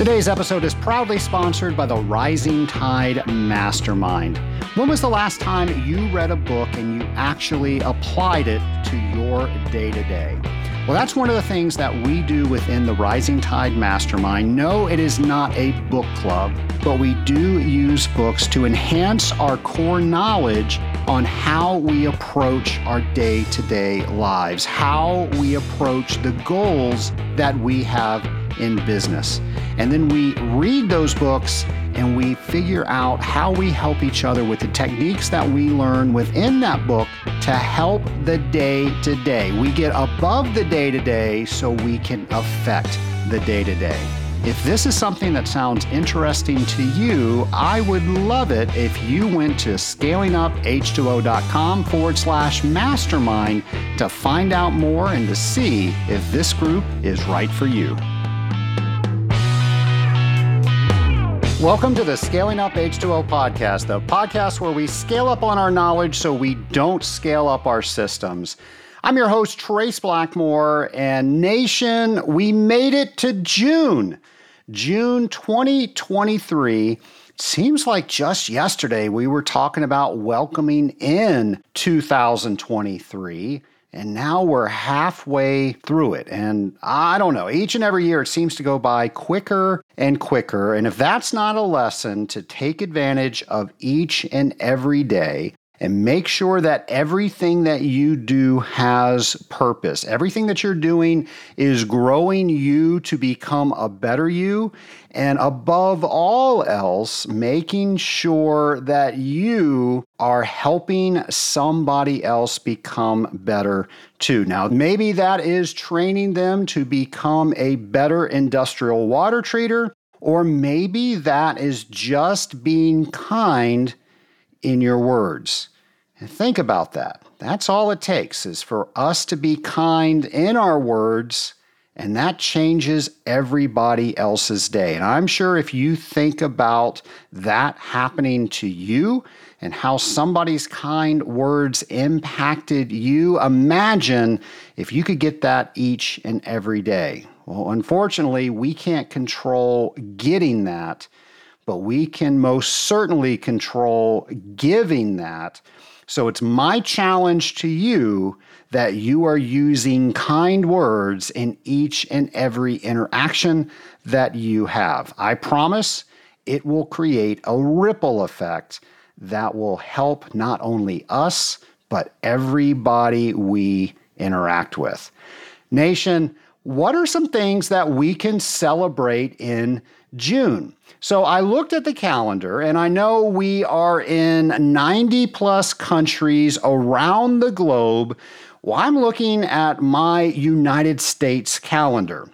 Today's episode is proudly sponsored by the Rising Tide Mastermind. When was the last time you read a book and you actually applied it to your day to day? Well, that's one of the things that we do within the Rising Tide Mastermind. No, it is not a book club, but we do use books to enhance our core knowledge on how we approach our day to day lives, how we approach the goals that we have in business. And then we read those books and we figure out how we help each other with the techniques that we learn within that book to help the day to day. We get above the day to day so we can affect the day to day. If this is something that sounds interesting to you, I would love it if you went to scalinguph2o.com forward slash mastermind to find out more and to see if this group is right for you. Welcome to the Scaling Up H2O podcast, the podcast where we scale up on our knowledge so we don't scale up our systems. I'm your host, Trace Blackmore, and Nation, we made it to June. June 2023. Seems like just yesterday we were talking about welcoming in 2023. And now we're halfway through it. And I don't know, each and every year it seems to go by quicker and quicker. And if that's not a lesson to take advantage of each and every day, and make sure that everything that you do has purpose. Everything that you're doing is growing you to become a better you. And above all else, making sure that you are helping somebody else become better too. Now, maybe that is training them to become a better industrial water treater, or maybe that is just being kind in your words. And think about that. That's all it takes is for us to be kind in our words, and that changes everybody else's day. And I'm sure if you think about that happening to you and how somebody's kind words impacted you, imagine if you could get that each and every day. Well, unfortunately, we can't control getting that, but we can most certainly control giving that so it's my challenge to you that you are using kind words in each and every interaction that you have. I promise it will create a ripple effect that will help not only us, but everybody we interact with. Nation, what are some things that we can celebrate in June? So I looked at the calendar and I know we are in 90 plus countries around the globe. Well, I'm looking at my United States calendar.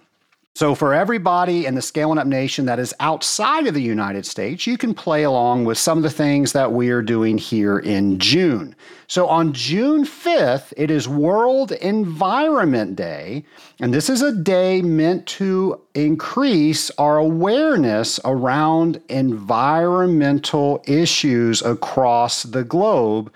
So, for everybody in the Scaling Up Nation that is outside of the United States, you can play along with some of the things that we are doing here in June. So, on June 5th, it is World Environment Day, and this is a day meant to increase our awareness around environmental issues across the globe.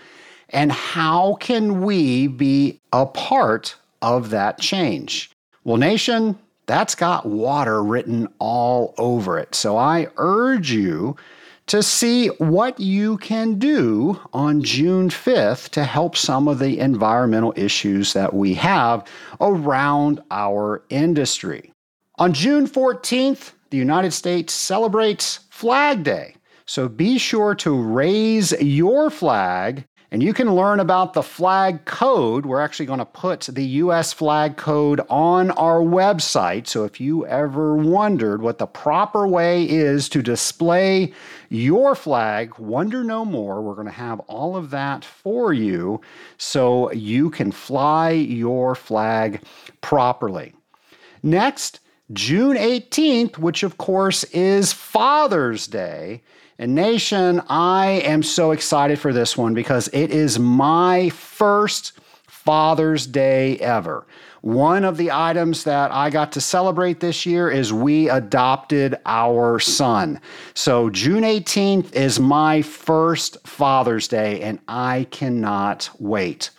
And how can we be a part of that change? Well, nation, that's got water written all over it. So I urge you to see what you can do on June 5th to help some of the environmental issues that we have around our industry. On June 14th, the United States celebrates Flag Day. So be sure to raise your flag and you can learn about the flag code. We're actually going to put the US flag code on our website. So if you ever wondered what the proper way is to display your flag, wonder no more. We're going to have all of that for you so you can fly your flag properly. Next, June 18th, which of course is Father's Day. And Nation, I am so excited for this one because it is my first Father's Day ever. One of the items that I got to celebrate this year is we adopted our son. So June 18th is my first Father's Day, and I cannot wait.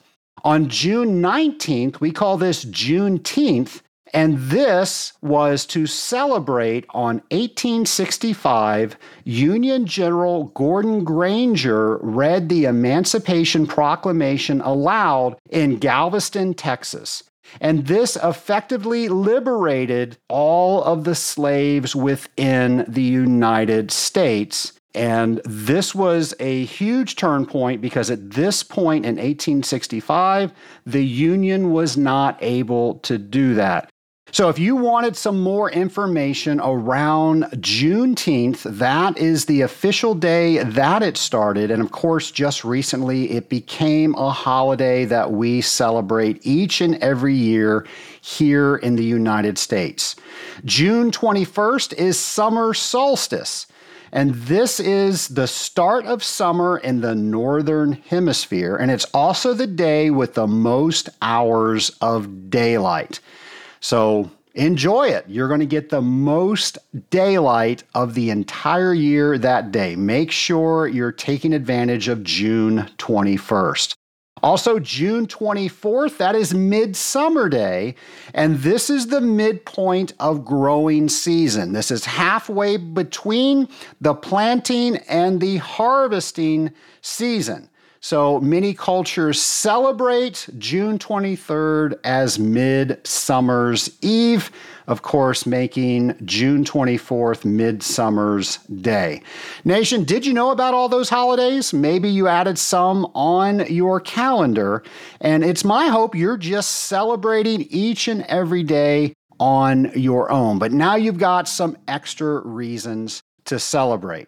On June 19th, we call this Juneteenth, And this was to celebrate on 1865, Union General Gordon Granger read the Emancipation Proclamation aloud in Galveston, Texas. And this effectively liberated all of the slaves within the United States. And this was a huge turn point because at this point in 1865, the Union was not able to do that. So, if you wanted some more information around Juneteenth, that is the official day that it started. And of course, just recently, it became a holiday that we celebrate each and every year here in the United States. June 21st is summer solstice. And this is the start of summer in the northern hemisphere. And it's also the day with the most hours of daylight. So enjoy it. You're going to get the most daylight of the entire year that day. Make sure you're taking advantage of June 21st. Also, June 24th, that is Midsummer Day, and this is the midpoint of growing season. This is halfway between the planting and the harvesting season. So many cultures celebrate June 23rd as Midsummer's Eve, of course, making June 24th Midsummer's Day. Nation, did you know about all those holidays? Maybe you added some on your calendar, and it's my hope you're just celebrating each and every day on your own. But now you've got some extra reasons to celebrate.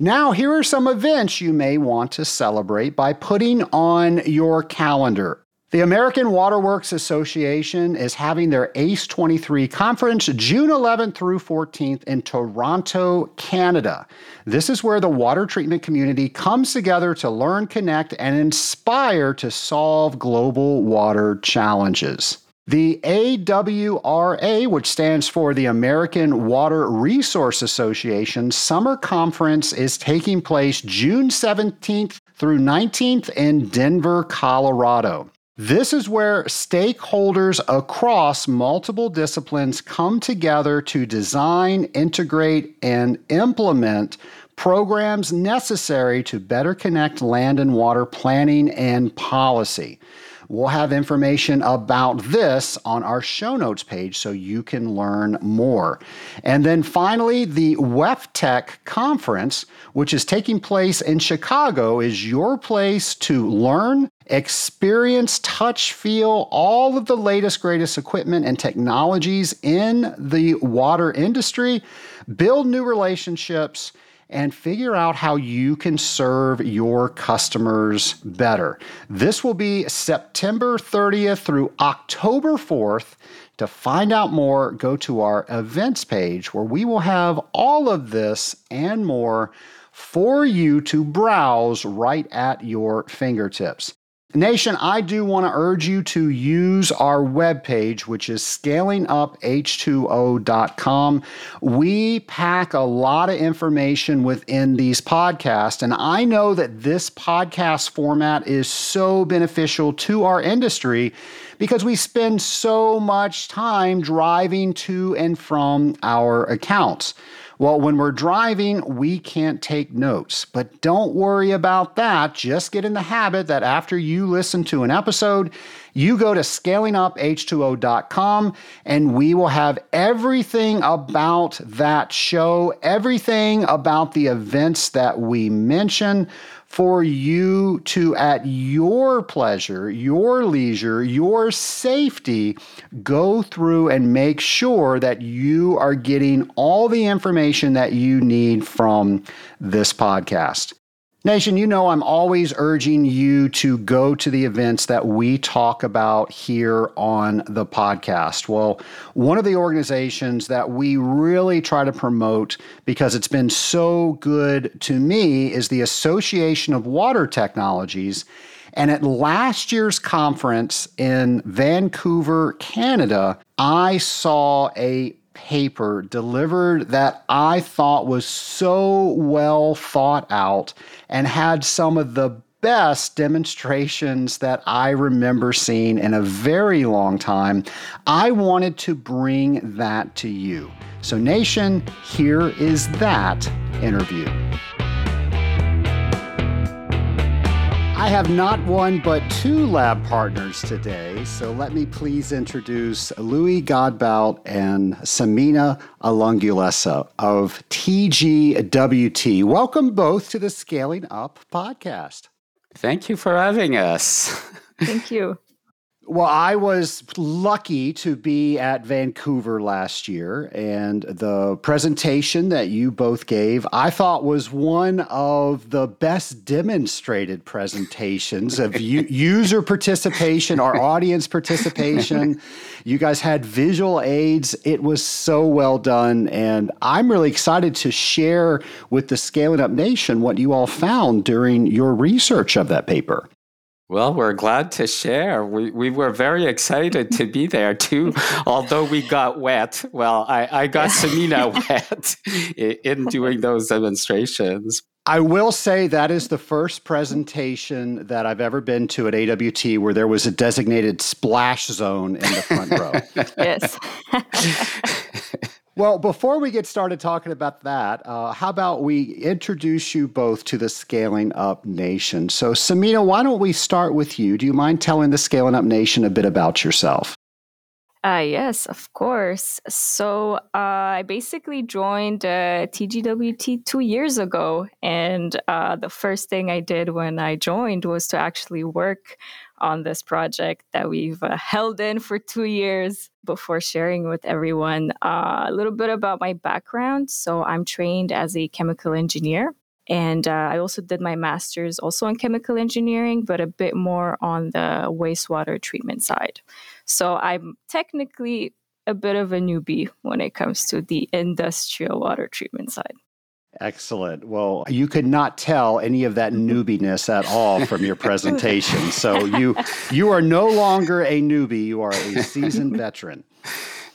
Now, here are some events you may want to celebrate by putting on your calendar. The American Waterworks Association is having their ACE 23 conference June 11th through 14th in Toronto, Canada. This is where the water treatment community comes together to learn, connect, and inspire to solve global water challenges. The AWRA, which stands for the American Water Resource Association, summer conference is taking place June 17th through 19th in Denver, Colorado. This is where stakeholders across multiple disciplines come together to design, integrate, and implement programs necessary to better connect land and water planning and policy. We'll have information about this on our show notes page so you can learn more. And then finally, the WEFTEC conference, which is taking place in Chicago, is your place to learn, experience, touch, feel all of the latest, greatest equipment and technologies in the water industry, build new relationships and figure out how you can serve your customers better. This will be September 30th through October 4th. To find out more, go to our events page where we will have all of this and more for you to browse right at your fingertips. Nation, I do want to urge you to use our webpage, which is scalinguph2o.com. We pack a lot of information within these podcasts, and I know that this podcast format is so beneficial to our industry because we spend so much time driving to and from our accounts. Well, when we're driving, we can't take notes. But don't worry about that. Just get in the habit that after you listen to an episode, you go to scalinguph2o.com and we will have everything about that show, everything about the events that we mention for you to, at your pleasure, your leisure, your safety, go through and make sure that you are getting all the information that you need from this podcast. Nation, you know I'm always urging you to go to the events that we talk about here on the podcast. Well, one of the organizations that we really try to promote because it's been so good to me is the Association of Water Technologies. And at last year's conference in Vancouver, Canada, I saw a paper delivered that I thought was so well thought out and had some of the best demonstrations that I remember seeing in a very long time. I wanted to bring that to you. So, Nation, here is that interview. I have not one but two lab partners today, so let me please introduce Louis Godbout and Simina Alungulesa of TGWT. Welcome both to the Scaling Up podcast. Thank you for having us. Thank you. Well, I was lucky to be at Vancouver last year, and the presentation that you both gave, I thought was one of the best demonstrated presentations of u- user participation or audience participation. You guys had visual aids. It was so well done, and I'm really excited to share with the Scaling Up Nation what you all found during your research of that paper. Well, we're glad to share. We, we were very excited to be there too, although we got wet. Well, I, I got Simina wet in doing those demonstrations. I will say that is the first presentation that I've ever been to at AWT where there was a designated splash zone in the front row. yes. Well, before we get started talking about that, uh, how about we introduce you both to the Scaling Up Nation? So, Simina, why don't we start with you? Do you mind telling the Scaling Up Nation a bit about yourself? Uh, yes, of course. So uh, I basically joined uh, TGWT two years ago. And uh, the first thing I did when I joined was to actually work on this project that we've uh, held in for two years before sharing with everyone uh, a little bit about my background. So, I'm trained as a chemical engineer. And uh, I also did my master's also in chemical engineering, but a bit more on the wastewater treatment side. So I'm technically a bit of a newbie when it comes to the industrial water treatment side. Excellent. Well, you could not tell any of that newbiness at all from your presentation. So you you are no longer a newbie, you are a seasoned veteran.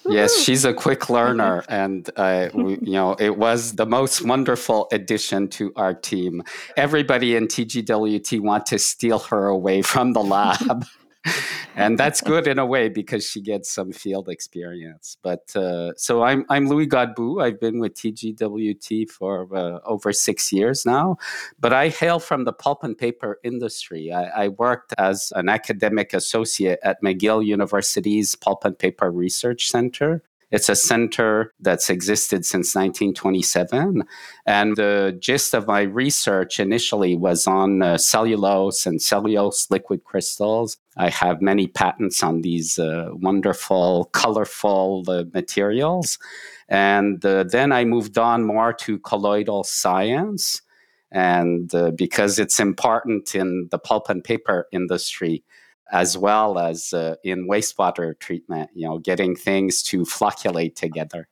Yes, she's a quick learner, and uh, we, you know it was the most wonderful addition to our team. Everybody in TGWT want to steal her away from the lab and that's good in a way because she gets some field experience. But uh, so I'm I'm Louis Godbout. I've been with TGWT for uh, over six years now, but I hail from the pulp and paper industry. I, I worked as an academic associate at McGill University's Pulp and Paper Research Center. It's a center that's existed since 1927. And the gist of my research initially was on uh, cellulose and cellulose liquid crystals. I have many patents on these uh, wonderful, colorful uh, materials. And uh, then I moved on more to colloidal science. And uh, because it's important in the pulp and paper industry, as well as uh, in wastewater treatment, you know, getting things to flocculate together.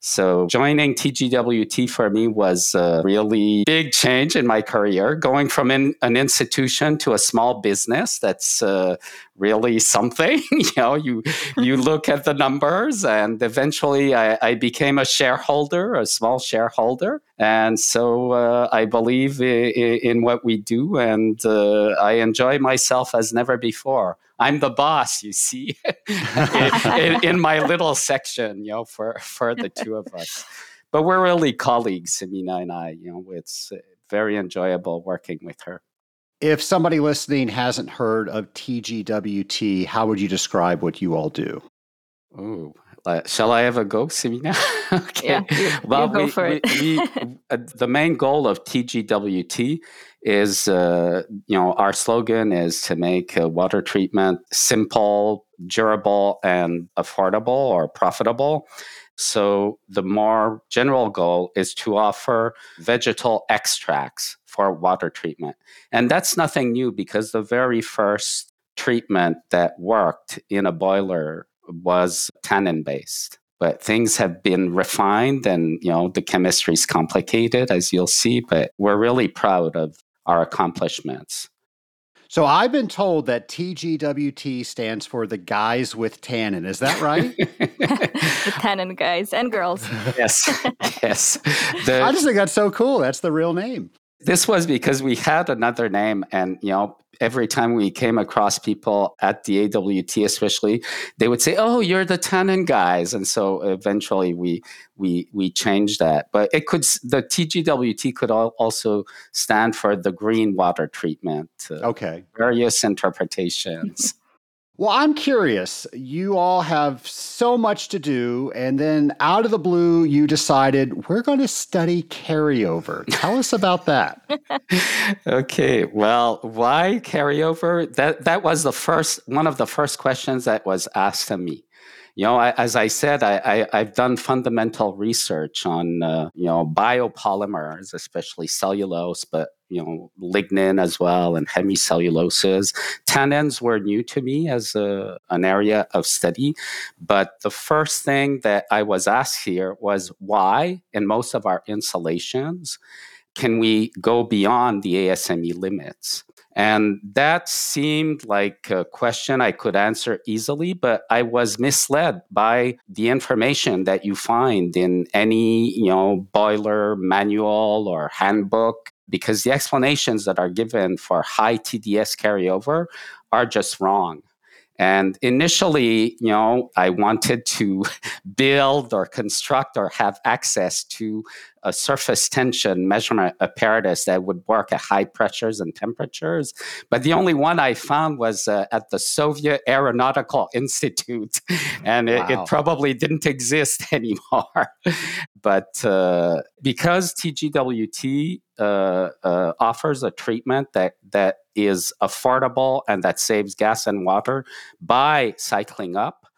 So joining TGWT for me was a really big change in my career, going from in, an institution to a small business. That's uh, really something. you know, you you look at the numbers, and eventually I, I became a shareholder, a small shareholder, and so uh, I believe in, in, what we do, and uh, I enjoy myself as never before. I'm the boss, you see, in, in, my little section, you know, for, for the two of us. But we're really colleagues, Simina and I. You know, it's very enjoyable working with her. If somebody listening hasn't heard of TGWT, how would you describe what you all do? Oh, uh, shall I have a go, Simina? okay. Yeah, you, well, you go we, for it. we, uh, the main goal of TGWT is, uh, you know, our slogan is to make water treatment simple, durable, and affordable or profitable. So the more general goal is to offer vegetal extracts for water treatment. And that's nothing new because the very first treatment that worked in a boiler was tannin based. But things have been refined and you know the chemistry is complicated as you'll see, but we're really proud of our accomplishments. So I've been told that TGWT stands for the guys with tannin. Is that right? the tannin guys and girls. Yes. yes. The, I just think that's so cool. That's the real name. This was because we had another name, and you know, every time we came across people at the AWT, especially, they would say, "Oh, you're the tannin guys," and so eventually we we we changed that. But it could the TGWT could also stand for the green water treatment. Uh, okay, various interpretations. Well, I'm curious. You all have so much to do, and then out of the blue, you decided we're going to study carryover. Tell us about that. okay. Well, why carryover? That that was the first one of the first questions that was asked to me you know, I, as I said, I, I, have done fundamental research on, uh, you know, biopolymers, especially cellulose, but, you know, lignin as well and hemicelluloses. Tannins were new to me as a, an area of study. But the first thing that I was asked here was why, in most of our insulations, can we go beyond the ASME limits? And that seemed like a question I could answer easily, but I was misled by the information that you find in any, you know, boiler manual or handbook because the explanations that are given for high TDS carryover are just wrong. And initially, you know, I wanted to build or construct or have access to a surface tension measurement apparatus that would work at high pressures and temperatures. But the only one I found was uh, at the Soviet Aeronautical Institute, and it, wow. it probably didn't exist anymore. but uh, because TGWT uh, uh, offers a treatment that that is affordable and that saves gas and water by cycling up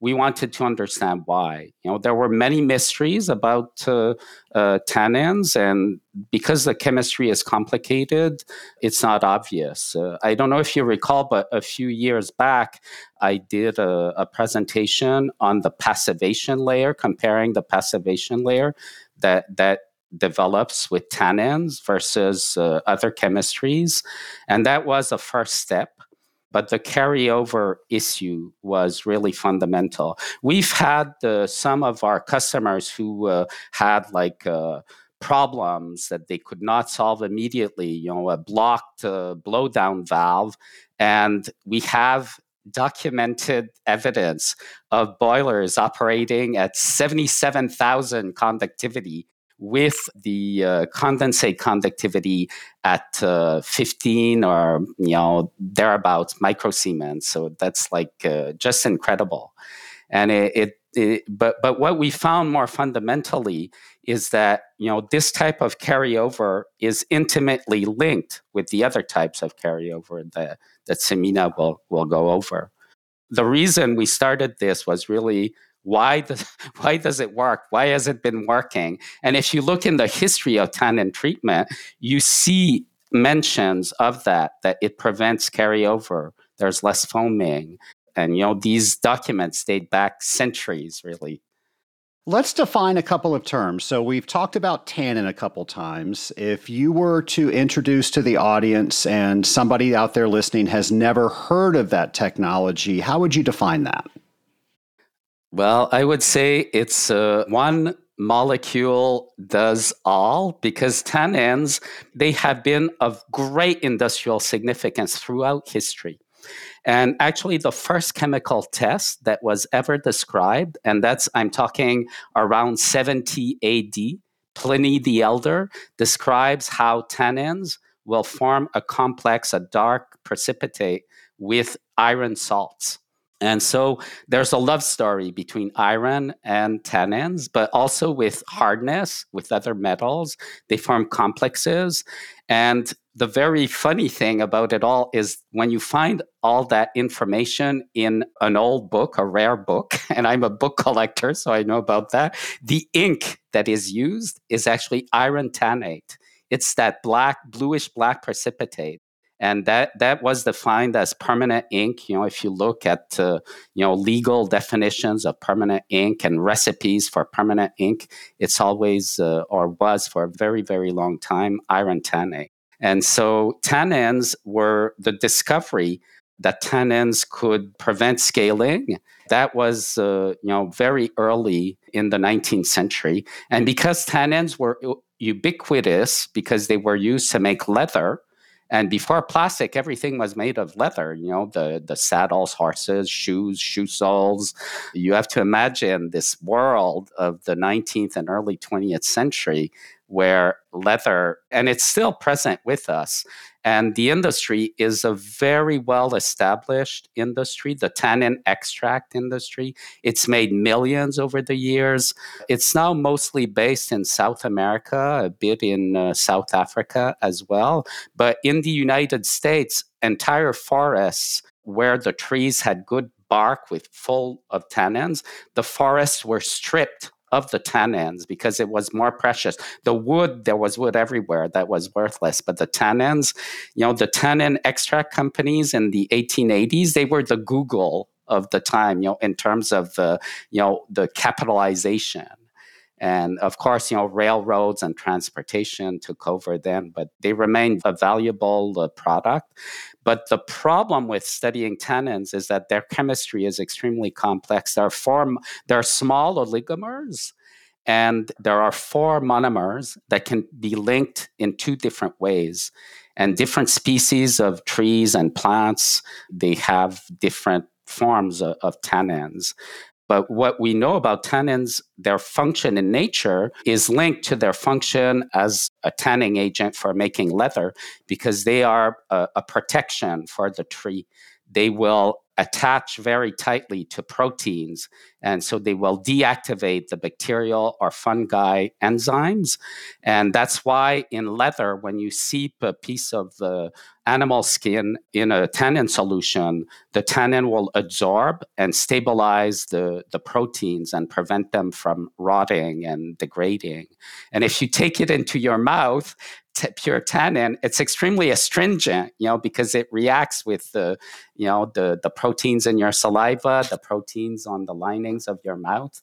we wanted to understand why. You know, there were many mysteries about uh, uh, tannins, and because the chemistry is complicated, it's not obvious. Uh, I don't know if you recall, but a few years back, I did a, a presentation on the passivation layer, comparing the passivation layer that that develops with tannins versus uh, other chemistries. And that was a first step. But the carryover issue was really fundamental. We've had uh, some of our customers who uh, had like uh, problems that they could not solve immediately, you know, a blocked uh, blowdown valve. And we have documented evidence of boilers operating at 77,000 conductivity with the uh, condensate conductivity at uh, 15 or you know thereabouts microsiemens. So that's like uh, just incredible. And it, it, it, but but what we found more fundamentally is that you know this type of carryover is intimately linked with the other types of carryover that that Simina will will go over. The reason we started this was really why does why does it work why has it been working and if you look in the history of tannin treatment you see mentions of that that it prevents carryover there's less foaming and you know these documents date back centuries really Let's define a couple of terms. So, we've talked about tannin a couple times. If you were to introduce to the audience and somebody out there listening has never heard of that technology, how would you define that? Well, I would say it's uh, one molecule does all because tannins they have been of great industrial significance throughout history. And actually, the first chemical test that was ever described, and that's, I'm talking around 70 AD, Pliny the Elder describes how tannins will form a complex, a dark precipitate with iron salts. And so there's a love story between iron and tannins, but also with hardness, with other metals. They form complexes. And the very funny thing about it all is when you find all that information in an old book, a rare book, and I'm a book collector, so I know about that, the ink that is used is actually iron tannate. It's that black, bluish black precipitate and that that was defined as permanent ink. You know if you look at uh, you know legal definitions of permanent ink and recipes for permanent ink it's always uh, or was for a very very long time iron tannate and so tannins were the discovery that tannins could prevent scaling. That was uh, you know very early in the 19th century. And because tannins were ubiquitous because they were used to make leather and before plastic, everything was made of leather, you know, the, the saddles, horses, shoes, shoe soles. You have to imagine this world of the 19th and early 20th century where leather, and it's still present with us. And the industry is a very well established industry, the tannin extract industry. It's made millions over the years. It's now mostly based in South America, a bit in uh, South Africa as well. But in the United States, entire forests where the trees had good bark with full of tannins, the forests were stripped of the tannins because it was more precious. The wood, there was wood everywhere that was worthless, but the tannins, you know, the tannin extract companies in the 1880s, they were the Google of the time, you know, in terms of the, you know, the capitalization. And of course, you know, railroads and transportation took over then, but they remained a valuable uh, product. But the problem with studying tannins is that their chemistry is extremely complex. There are four, there are small oligomers, and there are four monomers that can be linked in two different ways. And different species of trees and plants, they have different forms of, of tannins. But what we know about tannins, their function in nature is linked to their function as a tanning agent for making leather because they are a, a protection for the tree. They will attach very tightly to proteins. And so they will deactivate the bacterial or fungi enzymes. And that's why in leather, when you seep a piece of the animal skin in a tannin solution, the tannin will absorb and stabilize the, the proteins and prevent them from rotting and degrading. And if you take it into your mouth, t- pure tannin, it's extremely astringent, you know, because it reacts with the, you know, the, the proteins in your saliva, the proteins on the linings of your mouth.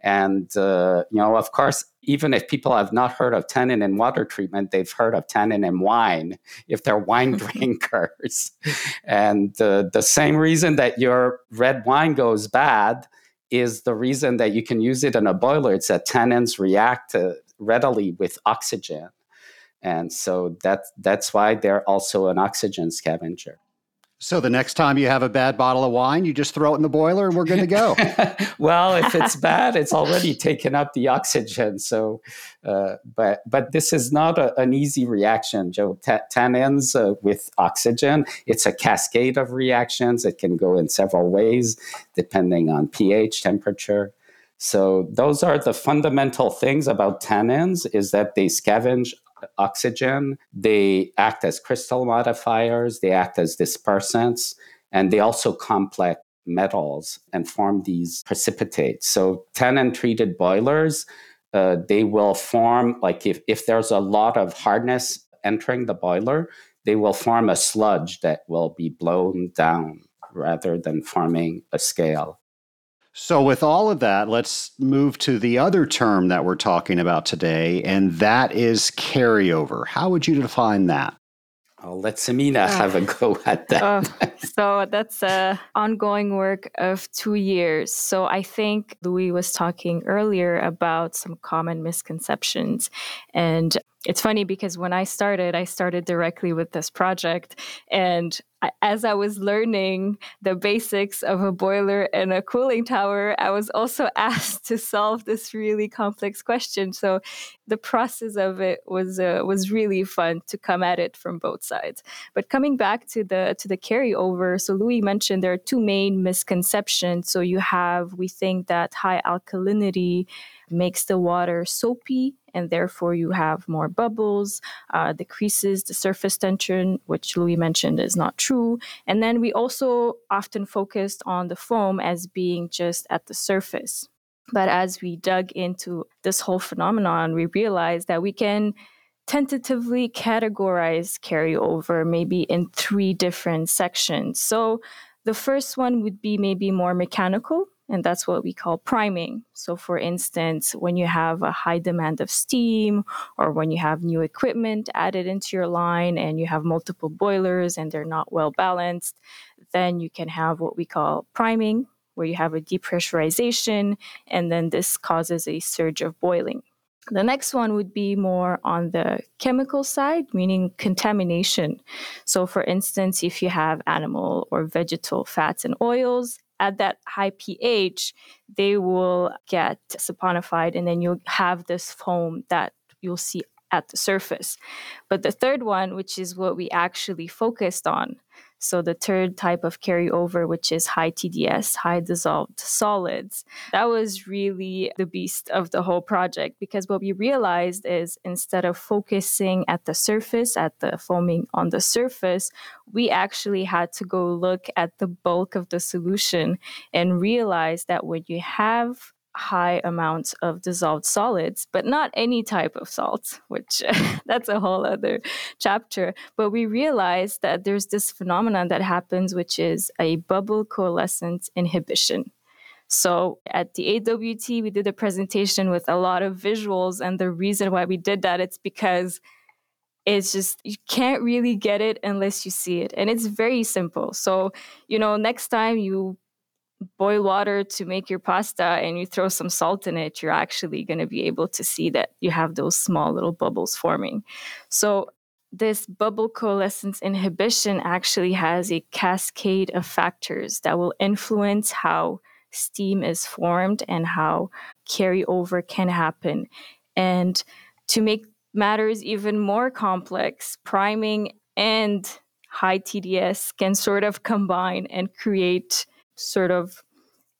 And, uh, you know, of course, even if people have not heard of tannin in water treatment, they've heard of tannin in wine if they're wine drinkers. and uh, the same reason that your red wine goes bad is the reason that you can use it in a boiler. It's that tannins react uh, readily with oxygen. And so that, that's why they're also an oxygen scavenger. So the next time you have a bad bottle of wine, you just throw it in the boiler and we're good to go. well, if it's bad, it's already taken up the oxygen. So, uh, but but this is not a, an easy reaction, Joe. T- tannins uh, with oxygen, it's a cascade of reactions. It can go in several ways depending on pH, temperature. So those are the fundamental things about tannins: is that they scavenge oxygen. They act as crystal modifiers, they act as dispersants, and they also complex metals and form these precipitates. So, tannin treated boilers, uh, they will form, like if, if there's a lot of hardness entering the boiler, they will form a sludge that will be blown down rather than forming a scale. So, with all of that, let's move to the other term that we're talking about today, and that is carryover. How would you define that? I'll let Simina have a go at that. Uh, so that's a ongoing work of two years. So I think Louis was talking earlier about some common misconceptions, and it's funny because when I started, I started directly with this project. And as I was learning the basics of a boiler and a cooling tower, I was also asked to solve this really complex question. So the process of it was uh, was really fun to come at it from both sides. But coming back to the to the carryover, so Louis mentioned there are two main misconceptions. So you have we think that high alkalinity makes the water soapy and therefore you have more bubbles, uh, decreases the surface tension, which Louis mentioned is not true. And then we also often focused on the foam as being just at the surface. But as we dug into this whole phenomenon, we realized that we can tentatively categorize carryover maybe in three different sections. So the first one would be maybe more mechanical, and that's what we call priming. So, for instance, when you have a high demand of steam or when you have new equipment added into your line and you have multiple boilers and they're not well balanced, then you can have what we call priming, where you have a depressurization, and then this causes a surge of boiling. The next one would be more on the chemical side, meaning contamination. So, for instance, if you have animal or vegetal fats and oils, at that high pH, they will get saponified, and then you'll have this foam that you'll see at the surface. But the third one, which is what we actually focused on, so the third type of carryover, which is high TDS, high dissolved solids, that was really the beast of the whole project because what we realized is instead of focusing at the surface, at the foaming on the surface, we actually had to go look at the bulk of the solution and realize that when you have high amounts of dissolved solids, but not any type of salt, which that's a whole other chapter. But we realized that there's this phenomenon that happens, which is a bubble coalescence inhibition. So at the AWT, we did a presentation with a lot of visuals. And the reason why we did that, it's because it's just you can't really get it unless you see it and it's very simple so you know next time you boil water to make your pasta and you throw some salt in it, you're actually going to be able to see that you have those small little bubbles forming. So, this bubble coalescence inhibition actually has a cascade of factors that will influence how steam is formed and how carryover can happen. And to make matters even more complex, priming and high TDS can sort of combine and create sort of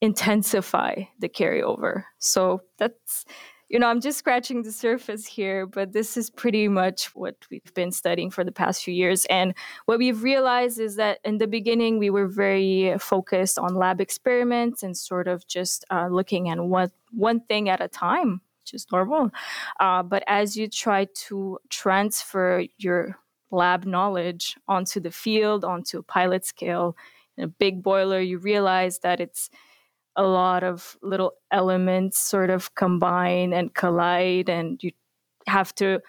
intensify the carryover. So that's, you know, I'm just scratching the surface here, but this is pretty much what we've been studying for the past few years. And what we've realized is that in the beginning, we were very focused on lab experiments and sort of just uh, looking at one, one thing at a time, which is normal. Uh, but as you try to transfer your lab knowledge onto the field, onto a pilot scale, a big boiler, you realize that it's a lot of little elements sort of combine and collide, and you have to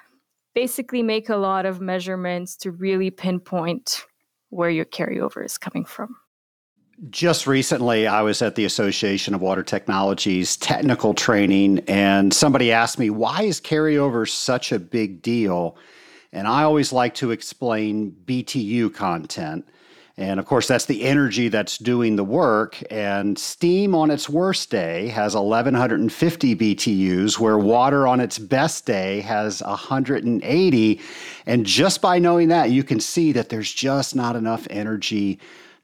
basically make a lot of measurements to really pinpoint where your carryover is coming from. Just recently, I was at the Association of Water Technologies technical training, and somebody asked me, Why is carryover such a big deal? And I always like to explain BTU content. And of course, that's the energy that's doing the work. And steam on its worst day has 1150 BTUs, where water on its best day has 180. And just by knowing that, you can see that there's just not enough energy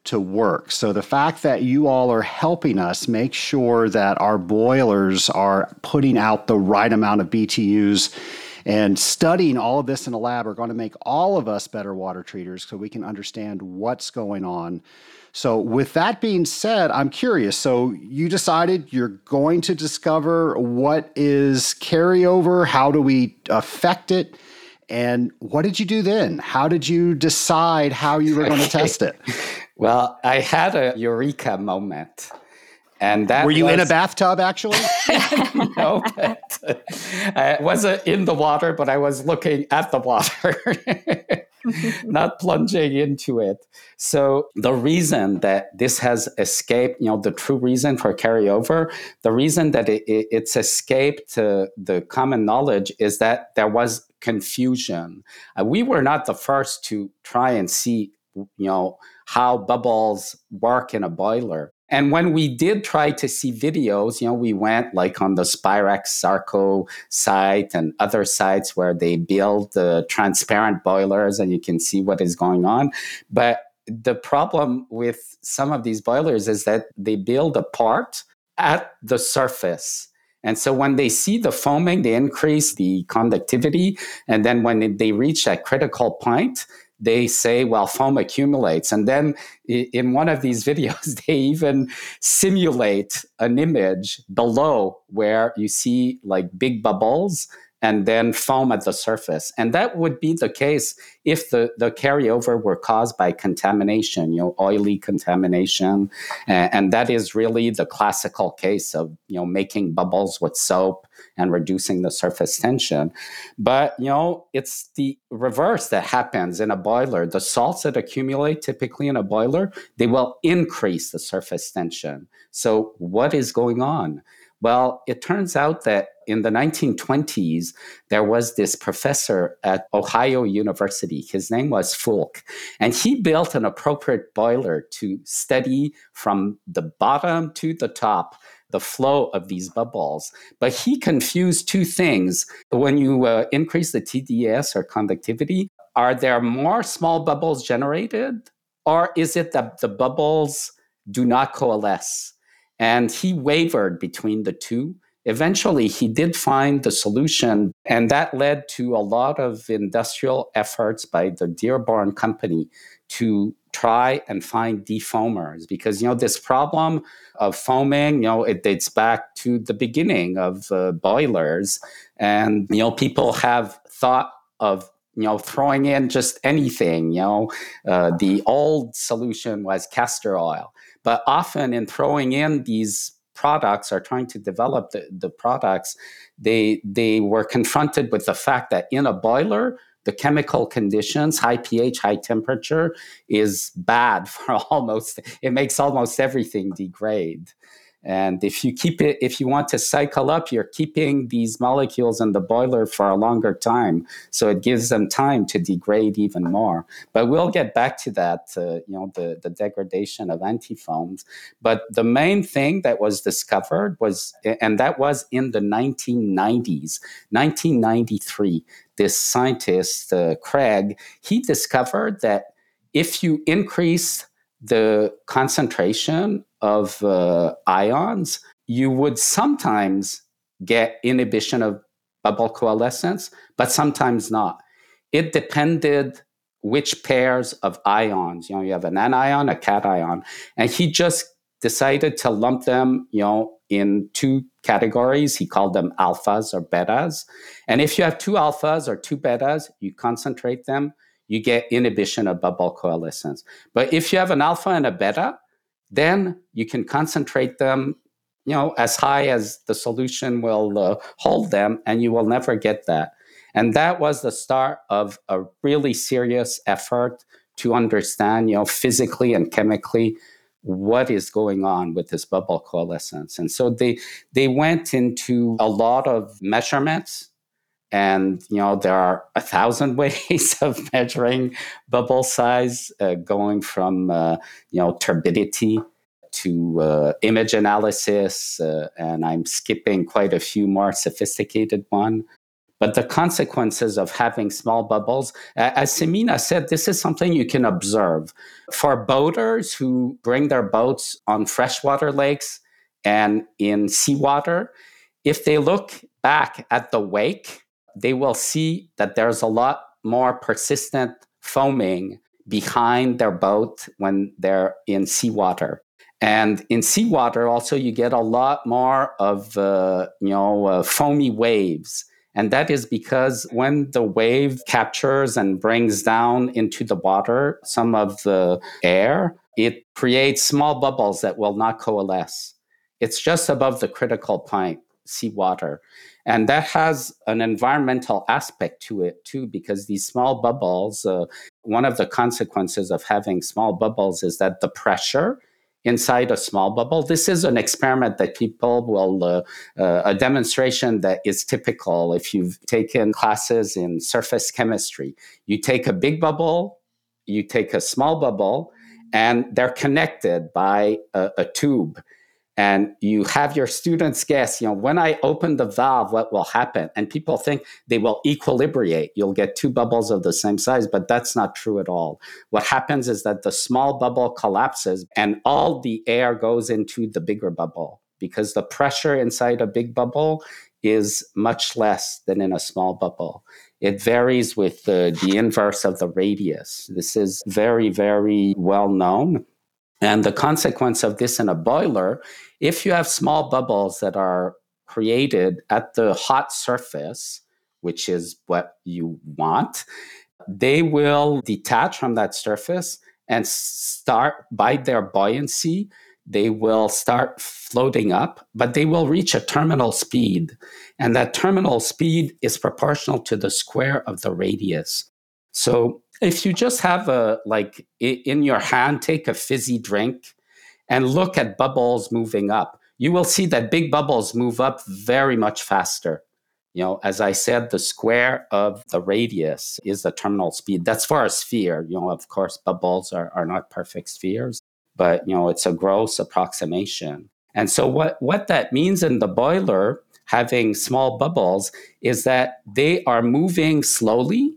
to work. So the fact that you all are helping us make sure that our boilers are putting out the right amount of BTUs and studying all of this in a lab are going to make all of us better water treaters so we can understand what's going on. So, with that being said, I'm curious. So, you decided you're going to discover what is carryover, how do we affect it? And what did you do then? How did you decide how you were going to test it? Well, I had a eureka moment. And that were you was, in a bathtub actually? no, but I wasn't in the water, but I was looking at the water, not plunging into it. So the reason that this has escaped, you know, the true reason for carryover, the reason that it, it, it's escaped uh, the common knowledge is that there was confusion. Uh, we were not the first to try and see, you know, how bubbles work in a boiler. And when we did try to see videos, you know, we went like on the Spirax Sarco site and other sites where they build the transparent boilers and you can see what is going on. But the problem with some of these boilers is that they build a part at the surface. And so when they see the foaming, they increase the conductivity. And then when they reach that critical point, they say, well, foam accumulates. And then in one of these videos, they even simulate an image below where you see like big bubbles and then foam at the surface. And that would be the case if the, the carryover were caused by contamination, you know, oily contamination. And, and that is really the classical case of, you know, making bubbles with soap and reducing the surface tension. But, you know, it's the reverse that happens in a boiler. The salts that accumulate typically in a boiler, they will increase the surface tension. So what is going on? Well, it turns out that in the 1920s, there was this professor at Ohio University. His name was Foulk, and he built an appropriate boiler to study from the bottom to the top the flow of these bubbles. But he confused two things. When you uh, increase the TDS or conductivity, are there more small bubbles generated? Or is it that the bubbles do not coalesce? And he wavered between the two. Eventually, he did find the solution, and that led to a lot of industrial efforts by the Dearborn Company to try and find defoamers because you know this problem of foaming you know it dates back to the beginning of uh, boilers and you know people have thought of you know throwing in just anything you know uh, the old solution was castor oil but often in throwing in these products or trying to develop the, the products, they they were confronted with the fact that in a boiler, the chemical conditions, high pH, high temperature, is bad for almost it makes almost everything degrade. And if you keep it, if you want to cycle up, you're keeping these molecules in the boiler for a longer time. So it gives them time to degrade even more. But we'll get back to that, uh, you know, the, the degradation of antifoams. But the main thing that was discovered was, and that was in the 1990s, 1993, this scientist, uh, Craig, he discovered that if you increase the concentration of uh, ions, you would sometimes get inhibition of bubble coalescence, but sometimes not. It depended which pairs of ions. You know, you have an anion, a cation, and he just decided to lump them, you know, in two categories. He called them alphas or betas. And if you have two alphas or two betas, you concentrate them, you get inhibition of bubble coalescence. But if you have an alpha and a beta, then you can concentrate them you know as high as the solution will uh, hold them and you will never get that. And that was the start of a really serious effort to understand you know physically and chemically what is going on with this bubble coalescence. And so they they went into a lot of measurements and you know there are a thousand ways of measuring bubble size, uh, going from uh, you know turbidity to uh, image analysis, uh, and I'm skipping quite a few more sophisticated one. But the consequences of having small bubbles, as Simina said, this is something you can observe. For boaters who bring their boats on freshwater lakes and in seawater, if they look back at the wake, they will see that there's a lot more persistent foaming behind their boat when they're in seawater. And in seawater, also, you get a lot more of uh, you know uh, foamy waves, and that is because when the wave captures and brings down into the water some of the air, it creates small bubbles that will not coalesce. It's just above the critical point, seawater. And that has an environmental aspect to it too, because these small bubbles, uh, one of the consequences of having small bubbles is that the pressure inside a small bubble. This is an experiment that people will, uh, uh, a demonstration that is typical if you've taken classes in surface chemistry. You take a big bubble, you take a small bubble, and they're connected by a, a tube and you have your students guess, you know, when I open the valve, what will happen? And people think they will equilibrate. You'll get two bubbles of the same size, but that's not true at all. What happens is that the small bubble collapses and all the air goes into the bigger bubble because the pressure inside a big bubble is much less than in a small bubble. It varies with the, the inverse of the radius. This is very, very well known. And the consequence of this in a boiler, if you have small bubbles that are created at the hot surface, which is what you want, they will detach from that surface and start by their buoyancy. They will start floating up, but they will reach a terminal speed. And that terminal speed is proportional to the square of the radius. So if you just have a like in your hand take a fizzy drink and look at bubbles moving up you will see that big bubbles move up very much faster. You know, as I said, the square of the radius is the terminal speed. That's for a sphere. You know, of course, bubbles are, are not perfect spheres, but, you know, it's a gross approximation. And so what, what that means in the boiler, having small bubbles, is that they are moving slowly.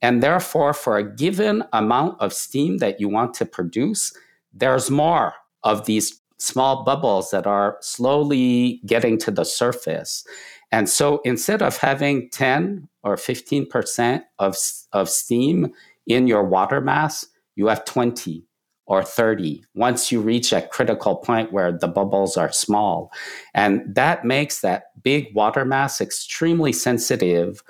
And therefore, for a given amount of steam that you want to produce, there's more of these small bubbles that are slowly getting to the surface. And so instead of having 10 or 15% of, of steam in your water mass, you have 20 or 30 once you reach a critical point where the bubbles are small. And that makes that big water mass extremely sensitive,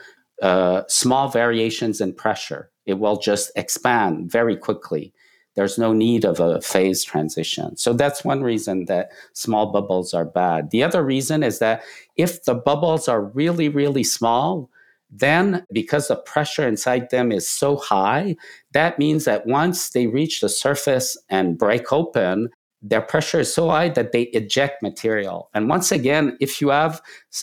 uh, small variations in pressure. It will just expand very quickly. There's no need of a phase transition. So that's one reason that small bubbles are bad. The other reason is that if the bubbles are really, really small, then because the pressure inside them is so high, that means that once they reach the surface and break open, their pressure is so high that they eject material. And once again, if you have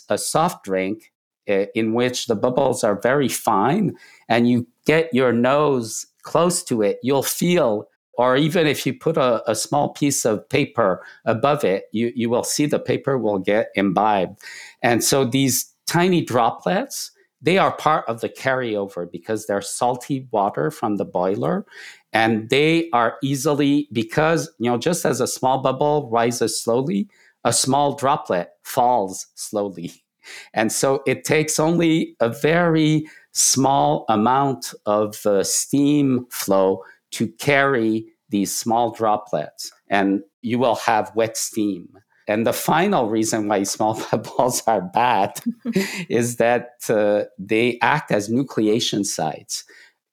a soft drink in which the bubbles are very fine and you get your nose close to it, you'll feel or even if you put a, a, small piece of paper above it, you, you will see the paper will get imbibed. And so these tiny droplets, they are part of the carryover because they're salty water from the boiler. And they are easily, because, you know, just as a small bubble rises slowly, a small droplet falls slowly. And so it takes only a very small amount of the steam flow to carry these small droplets, and you will have wet steam. And the final reason why small bubbles are bad is that uh, they act as nucleation sites.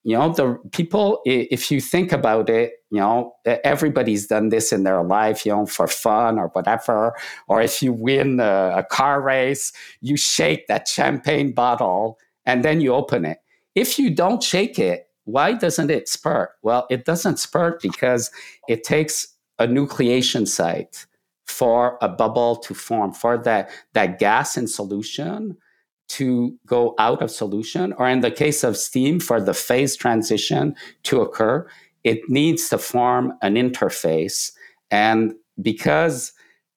You know, the people, if you think about it, you know, everybody's done this in their life, you know, for fun or whatever. Or if you win a, a car race, you shake that champagne bottle and then you open it. If you don't shake it, why doesn't it spurt? Well, it doesn't spurt because it takes a nucleation site for a bubble to form, for that, that gas in solution to go out of solution, or in the case of steam, for the phase transition to occur, it needs to form an interface. And because,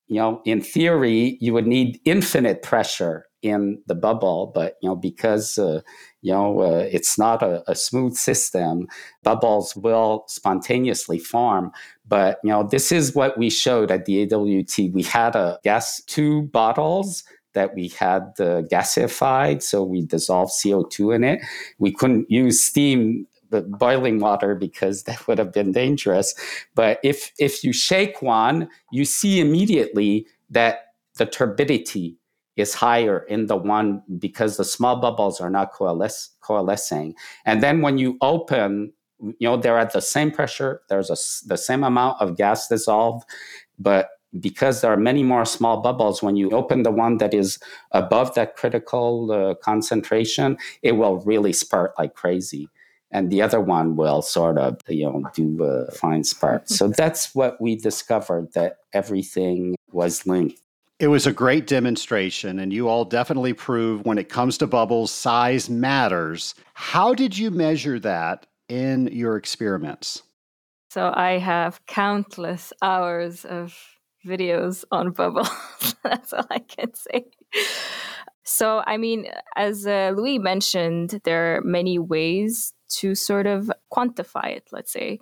you know, in theory, you would need infinite pressure in the bubble, but, you know, because uh, you know, uh, it's not a, a, smooth system. Bubbles will spontaneously form. But, you know, this is what we showed at the AWT. We had a gas, two bottles that we had uh, gasified. So we dissolved CO2 in it. We couldn't use steam the boiling water because that would have been dangerous. But if if you shake one, you see immediately that the turbidity is higher in the one because the small bubbles are not coalescing. And then when you open, you know, they're at the same pressure, there's a, the same amount of gas dissolved, but because there are many more small bubbles, when you open the one that is above that critical uh, concentration, it will really spurt like crazy. And the other one will sort of, you know, do a fine spurt. So that's what we discovered that everything was linked. It was a great demonstration, and you all definitely prove when it comes to bubbles, size matters. How did you measure that in your experiments? So I have countless hours of videos on Bubble. That's all I can say. So, I mean, as uh, Louis mentioned, there are many ways to sort of quantify it, let's say.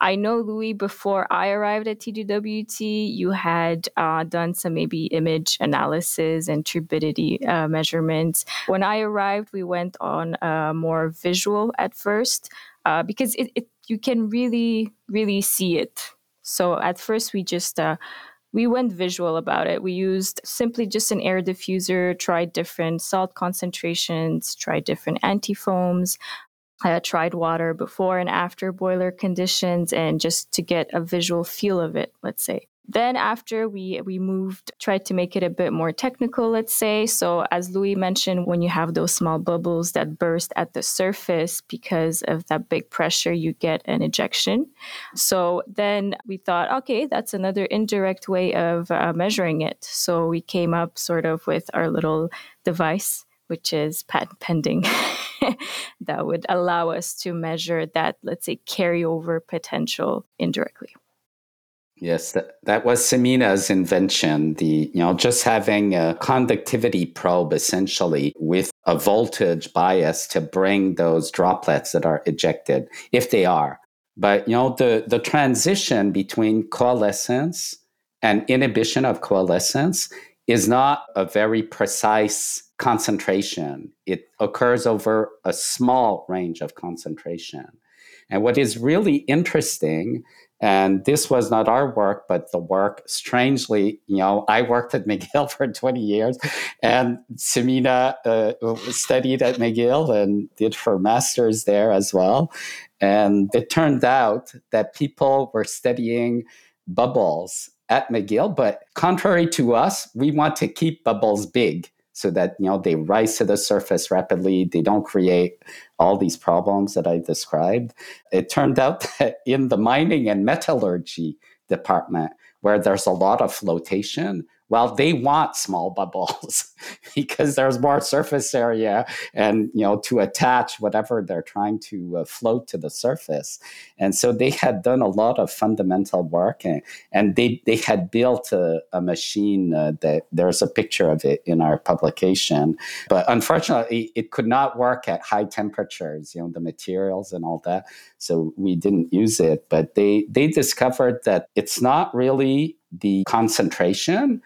I know, Louis, before I arrived at TGWT, you had uh, done some maybe image analysis and turbidity uh, measurements. When I arrived, we went on uh, more visual at first uh, because it, it, you can really, really see it. So at first, we just uh, we went visual about it. We used simply just an air diffuser, tried different salt concentrations, tried different antifoams, I tried water before and after boiler conditions and just to get a visual feel of it, let's say. Then after we we moved, tried to make it a bit more technical, let's say. So as Louis mentioned, when you have those small bubbles that burst at the surface because of that big pressure, you get an ejection. So then we thought, okay, that's another indirect way of uh, measuring it. So we came up sort of with our little device, which is patent pending. that would allow us to measure that, let's say, carryover potential indirectly. Yes, that, that was Simina's invention. The, you know, just having a conductivity probe essentially with a voltage bias to bring those droplets that are ejected, if they are. But, you know, the, the transition between coalescence and inhibition of coalescence is not a very precise concentration. It occurs over a small range of concentration. And what is really interesting and this was not our work, but the work, strangely, you know, I worked at McGill for 20 years, and Simina uh, studied at McGill and did her master's there as well. And it turned out that people were studying bubbles at McGill, but contrary to us, we want to keep bubbles big so that you know they rise to the surface rapidly. They don't create all these problems that i described. It turned out that in the mining and metallurgy department where there's a lot of flotation well they want small bubbles because there's more surface area and you know to attach whatever they're trying to uh, float to the surface. And so they had done a lot of fundamental work and, and they they had built a, a machine uh, that there's a picture of it in our publication. But unfortunately it could not work at high temperatures you know the materials and all that. So we didn't use it but they they discovered that it's not really the concentration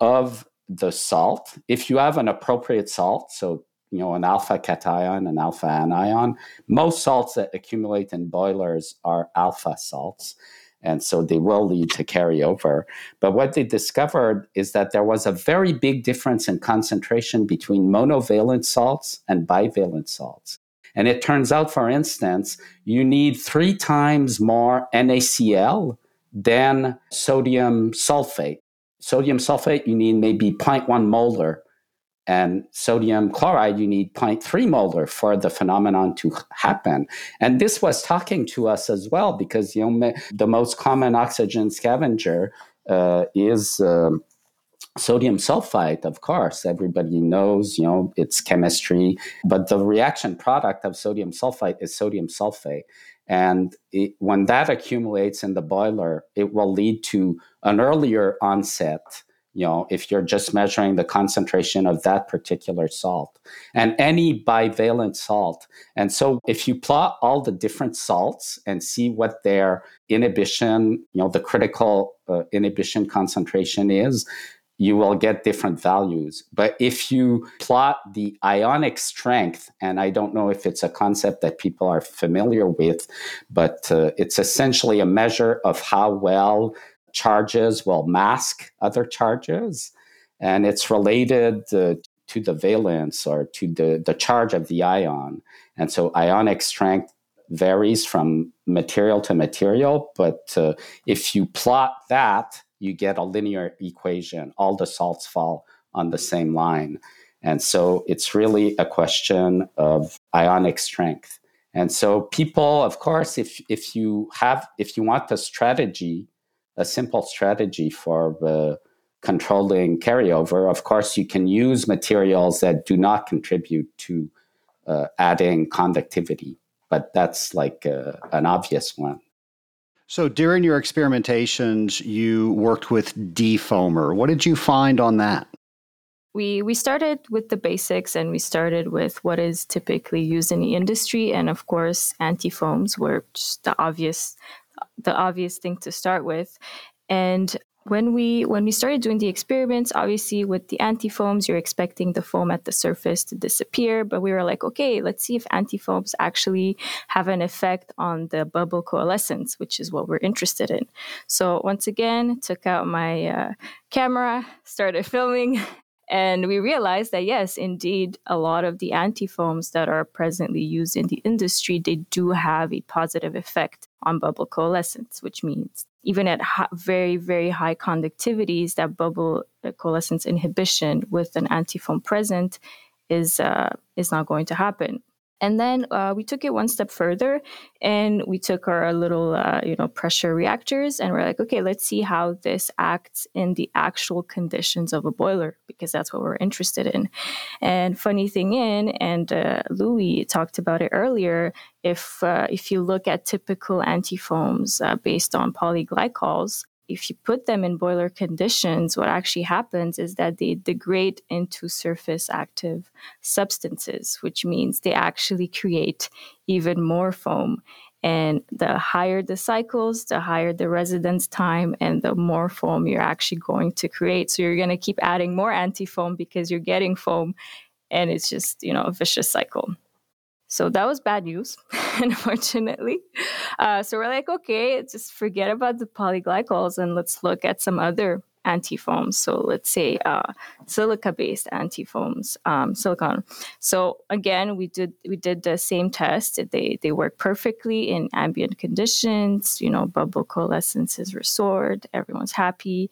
of the salt. If you have an appropriate salt, so you know an alpha cation, an alpha anion, most salts that accumulate in boilers are alpha salts. And so they will lead to carryover. But what they discovered is that there was a very big difference in concentration between monovalent salts and bivalent salts. And it turns out, for instance, you need three times more NaCl than sodium sulfate. Sodium sulfate, you need maybe 0.1 molar. And sodium chloride, you need 0.3 molar for the phenomenon to happen. And this was talking to us as well, because you know, the most common oxygen scavenger uh, is um, sodium sulfite of course everybody knows you know its chemistry but the reaction product of sodium sulfite is sodium sulfate and it, when that accumulates in the boiler, it will lead to an earlier onset. You know, if you're just measuring the concentration of that particular salt and any bivalent salt. And so if you plot all the different salts and see what their inhibition, you know, the critical uh, inhibition concentration is, you will get different values. But if you plot the ionic strength, and I don't know if it's a concept that people are familiar with, but uh, it's essentially a measure of how well charges will mask other charges. And it's related uh, to the valence or to the, the charge of the ion. And so ionic strength varies from material to material. But uh, if you plot that, you get a linear equation. All the salts fall on the same line. And so it's really a question of ionic strength. And so people, of course, if, if you have, if you want a strategy, a simple strategy for uh, controlling carryover, of course, you can use materials that do not contribute to uh, adding conductivity. But that's like uh, an obvious one. So during your experimentations, you worked with defoamer. What did you find on that? We we started with the basics and we started with what is typically used in the industry and of course antifoams were the obvious the obvious thing to start with. And when we when we started doing the experiments obviously with the antifoams you're expecting the foam at the surface to disappear but we were like okay let's see if antifoams actually have an effect on the bubble coalescence which is what we're interested in. So once again took out my uh, camera started filming and we realized that yes indeed a lot of the antifoams that are presently used in the industry they do have a positive effect on bubble coalescence, which means even at very, very high conductivities, that bubble uh, coalescence inhibition with an antifoam present is uh, is not going to happen. And then uh, we took it one step further and we took our little, uh, you know, pressure reactors and we're like, okay, let's see how this acts in the actual conditions of a boiler because that's what we're interested in. And funny thing in, and uh, Louis talked about it earlier, if uh, if you look at typical antifoams uh, based on polyglycols, if you put them in boiler conditions, what actually happens is that they degrade into surface active substances, which means they actually create even more foam. And the higher the cycles, the higher the residence time, and the more foam you're actually going to create. So you're going to keep adding more anti foam because you're getting foam, and it's just, you know, a vicious cycle. So that was bad news, unfortunately. Uh, so we're like, okay, just forget about the polyglycols and let's look at some other antifoams. So let's say uh, silica-based antifoams, um, silicon. So again, we did we did the same test. They they work perfectly in ambient conditions. You know, bubble coalescence is restored. Everyone's happy.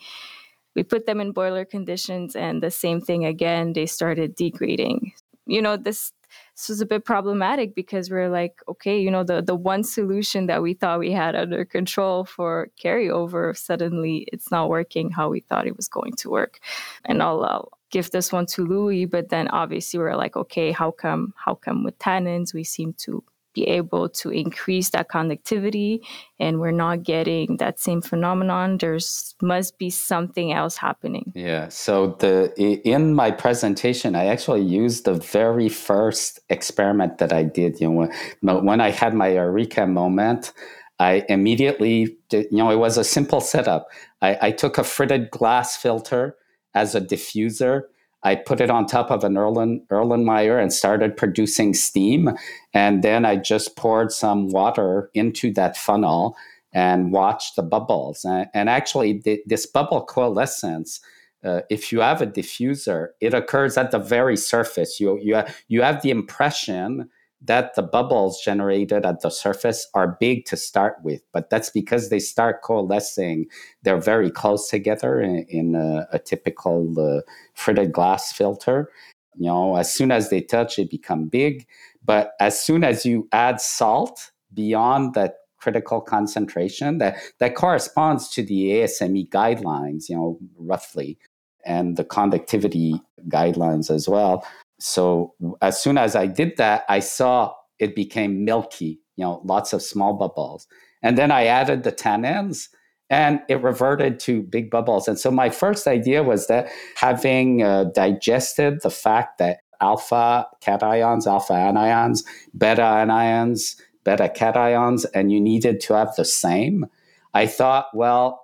We put them in boiler conditions, and the same thing again. They started degrading. You know, this this was a bit problematic because we're like, okay, you know, the the one solution that we thought we had under control for carryover, suddenly it's not working how we thought it was going to work. And I'll, I'll give this one to Louis, but then obviously we're like, okay, how come how come with tannins we seem to be able to increase that conductivity and we're not getting that same phenomenon. There's must be something else happening. Yeah so the in my presentation i actually used the very first experiment that i did you know when, when i had my eureka moment i immediately did, you know it was a simple setup. I, I took a fritted glass filter as a diffuser I put it on top of an Erlen, Erlenmeyer and started producing steam. And then I just poured some water into that funnel and watched the bubbles. And, and actually, the, this bubble coalescence, uh, if you have a diffuser, it occurs at the very surface. You, you, you have the impression that the bubbles generated at the surface are big to start with, but that's because they start coalescing. They're very close together in, in a, a, typical uh, fritted glass filter. You know, as soon as they touch, they become big. But as soon as you add salt beyond that critical concentration, that, that corresponds to the ASME guidelines, you know, roughly, and the conductivity guidelines as well so as soon as I did that, I saw it became milky, you know, lots of small bubbles. And then I added the tannins and it reverted to big bubbles. And so my first idea was that having uh, digested the fact that alpha cations, alpha anions, beta anions, beta cations, and you needed to have the same, I thought, well,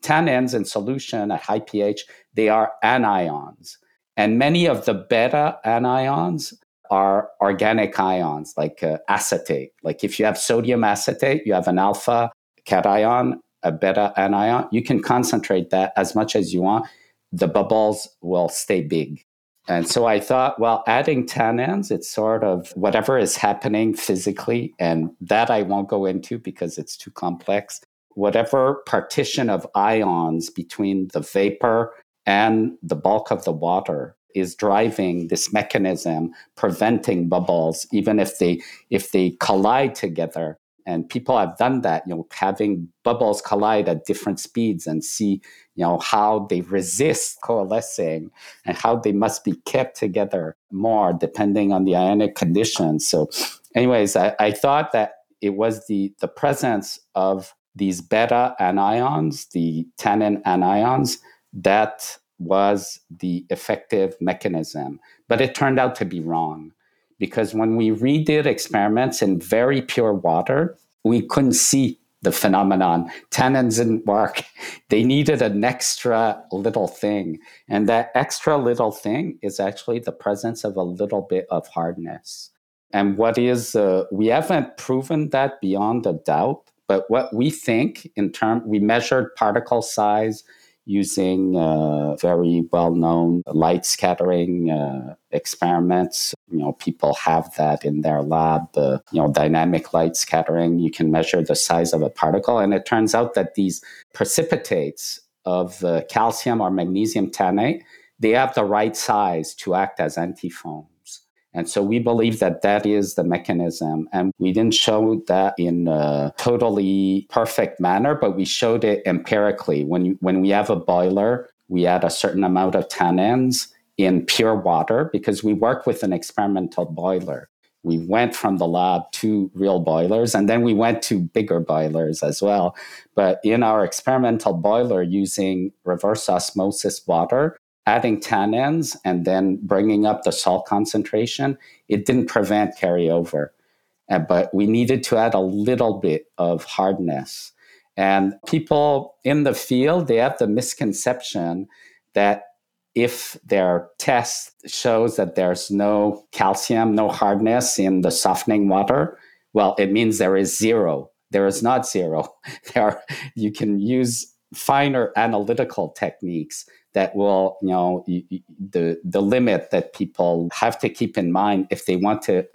tannins in solution at high pH, they are anions. And many of the beta anions are organic ions like uh, acetate. Like if you have sodium acetate, you have an alpha cation, a beta anion. You can concentrate that as much as you want. The bubbles will stay big. And so I thought, well, adding tannins, it's sort of whatever is happening physically, and that I won't go into because it's too complex. Whatever partition of ions between the vapor and the bulk of the water is driving this mechanism preventing bubbles even if they if they collide together. And people have done that you know having bubbles collide at different speeds and see you know how they resist coalescing and how they must be kept together more depending on the ionic conditions. So anyways i, I thought that it was the the presence of these beta anions the tannin anions that was the effective mechanism. But it turned out to be wrong because when we redid experiments in very pure water, we couldn't see the phenomenon. Tannins didn't work. They needed an extra little thing. And that extra little thing is actually the presence of a little bit of hardness. And what is, uh, we haven't proven that beyond a doubt, but what we think in terms, we measured particle size using uh, very well-known light scattering uh, experiments. You know, people have that in their lab. Uh, you know, dynamic light scattering. You can measure the size of a particle, and it turns out that these precipitates of uh, calcium or magnesium tannate they have the right size to act as antifoam. And so we believe that that is the mechanism. And we didn't show that in a totally perfect manner, but we showed it empirically. When, you, when we have a boiler, we add a certain amount of tannins in pure water because we work with an experimental boiler. We went from the lab to real boilers and then we went to bigger boilers as well. But in our experimental boiler using reverse osmosis water, adding tannins and then bringing up the salt concentration, it didn't prevent carryover. Uh, but we needed to add a little bit of hardness. And people in the field, they have the misconception that if their test shows that there's no calcium, no hardness in the softening water, well, it means there is zero. There is not zero. There are, you can use finer analytical techniques that will, you know, the the limit that people have to keep in mind if they want to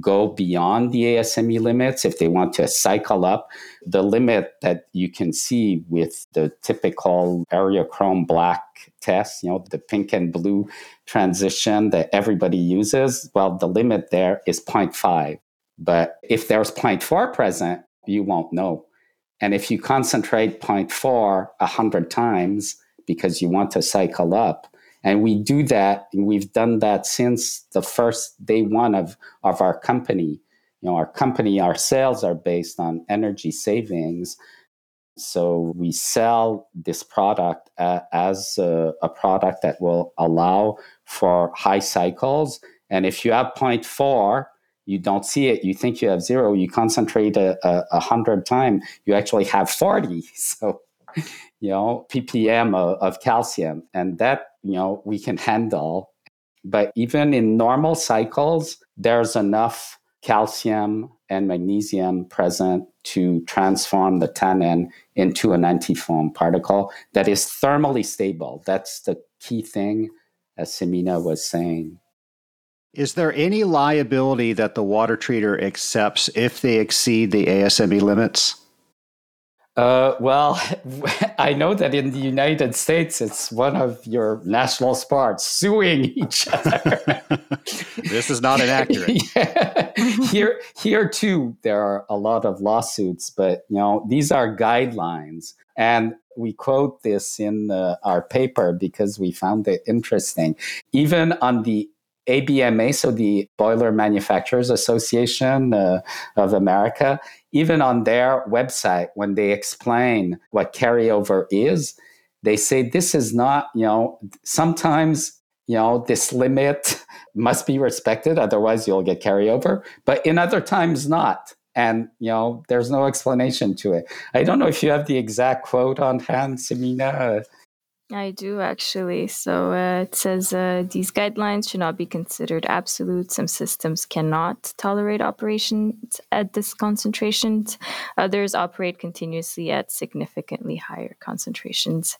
go beyond the ASME limits, if they want to cycle up, the limit that you can see with the typical Eriochrome black test, you know, the pink and blue transition that everybody uses, well, the limit there is 0.5. But if there's 0.4 present, you won't know. And if you concentrate 0.4 100 times, because you want to cycle up. And we do that, and we've done that since the first day one of, of our company. You know, our company, our sales are based on energy savings. So we sell this product uh, as a, a, product that will allow for high cycles. And if you have 0.4, you don't see it. You think you have zero. You concentrate a, a, a hundred times, you actually have 40. So you know, ppm of, of calcium, and that you know we can handle. But even in normal cycles, there's enough calcium and magnesium present to transform the tannin into an antifoam particle that is thermally stable. That's the key thing, as Simina was saying. Is there any liability that the water treater accepts if they exceed the ASME limits? Uh, well, I know that in the United States, it's one of your national sports, suing each other. this is not inaccurate. yeah. Here, here too, there are a lot of lawsuits, but you know these are guidelines, and we quote this in uh, our paper because we found it interesting. Even on the ABMA, so the Boiler Manufacturers Association uh, of America, even on their website, when they explain what carryover is, they say this is not, you know, sometimes, you know, this limit must be respected, otherwise you'll get carryover, but in other times not. And, you know, there's no explanation to it. I don't know if you have the exact quote on hand, Simina. I do actually. So uh, it says uh, these guidelines should not be considered absolute. Some systems cannot tolerate operations at this concentration, Others operate continuously at significantly higher concentrations.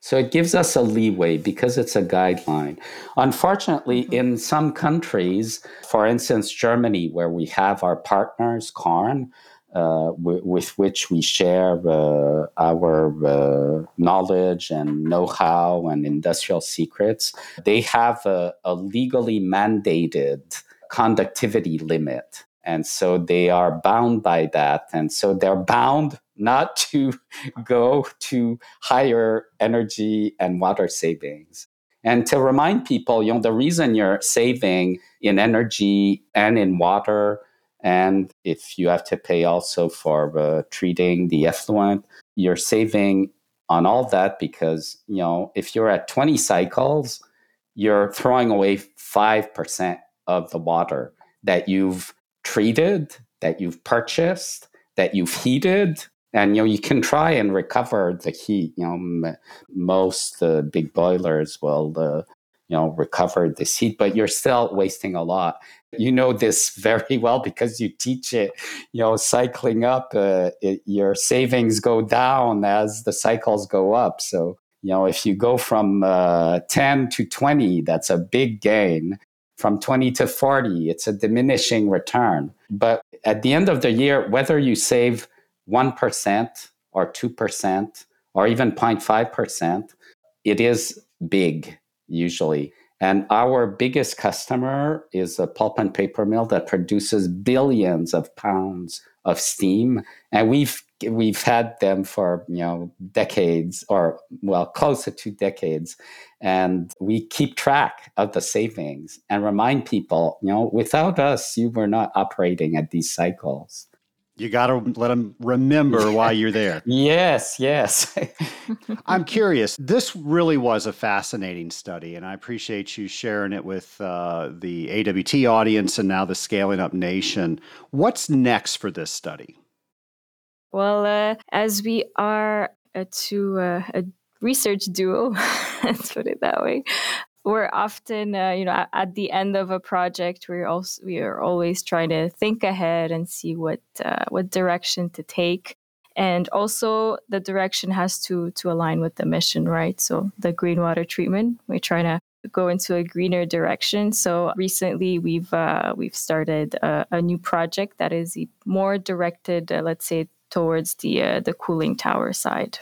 So it gives us a leeway because it's a guideline. Unfortunately, mm-hmm. in some countries, for instance, Germany, where we have our partners, Korn, w- with which we share uh, our uh, knowledge and know-how and industrial secrets. They have a, a legally mandated conductivity limit. And so they are bound by that. And so they're bound not to go to higher energy and water savings. And to remind people, you know, the reason you're saving in energy and in water and if you have to pay also for uh, treating the effluent, you're saving on all that because, you know, if you're at 20 cycles, you're throwing away 5% of the water that you've treated, that you've purchased, that you've heated. And you know you can try and recover the heat. You know, m- most uh, big boilers will uh, you know recover the heat, but you're still wasting a lot you know this very well because you teach it you know cycling up uh, it, your savings go down as the cycles go up so You know, if you go from uh, 10 to 20, that's a big gain. From 20 to 40, it's a diminishing return. But at the end of the year, whether you save 1% or 2% or even 0.5%, it is big usually. And our biggest customer is a pulp and paper mill that produces billions of pounds of steam. And we've we've had them for you know decades or well close to two decades and we keep track of the savings and remind people you know without us you were not operating at these cycles you got to let them remember why you're there. yes, yes. I'm curious. This really was a fascinating study, and I appreciate you sharing it with uh, the AWT audience and now the Scaling Up Nation. What's next for this study? Well, uh, as we are uh, to uh, a research duo, let's put it that way, we're often uh, you know at, the end of a project we're also we are always trying to think ahead and see what uh, what direction to take. And also the direction has to to align with the mission right? So the green water treatment we're trying to go into a greener direction. So recently we've uh, we've started a, a, new project that is more directed uh, let's say towards the uh, the cooling tower side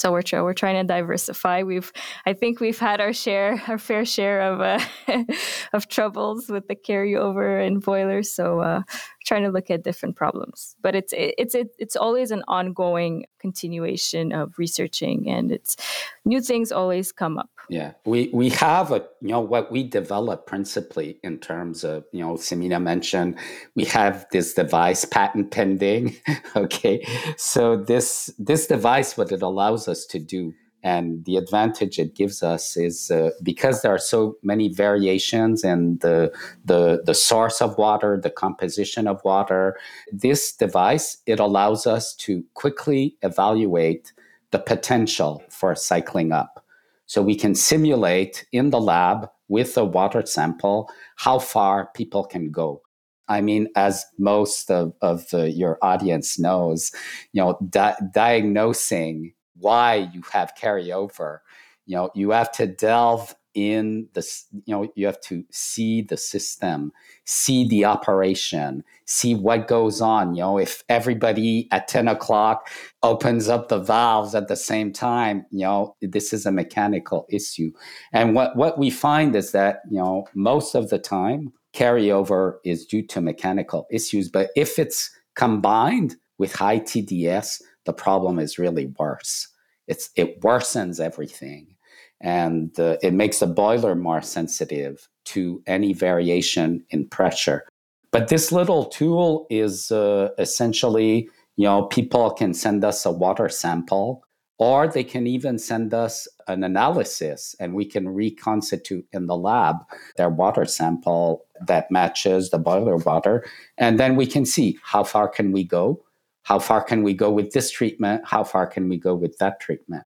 so we're we're trying to diversify. We've I think we've had our share, our fair share of uh, of troubles with the carryover and boilers. So uh, trying to look at different problems. But it's it's it's always an ongoing continuation of researching, and it's new things always come up. Yeah, we we have a you know what we develop principally in terms of you know Simina mentioned we have this device patent pending. okay, so this this device what it allows us to do and the advantage it gives us is uh, because there are so many variations in the, the the source of water the composition of water this device it allows us to quickly evaluate the potential for cycling up. So we can simulate in the lab with a water sample how far people can go. I mean, as most of, of the, your audience knows, you know, di- diagnosing why you have carryover. You know, you have to delve in this, you know, you have to see the system, see the operation, see what goes on. You know, if everybody at 10 o'clock opens up the valves at the same time, you know, this is a mechanical issue. And what, what we find is that, you know, most of the time, carryover is due to mechanical issues. But if it's combined with high TDS, the problem is really worse. It's, it worsens everything and uh, it makes the boiler more sensitive to any variation in pressure. But this little tool is uh, essentially, you know, people can send us a water sample or they can even send us an analysis and we can reconstitute in the lab their water sample that matches the boiler water and then we can see how far can we go how far can we go with this treatment? How far can we go with that treatment?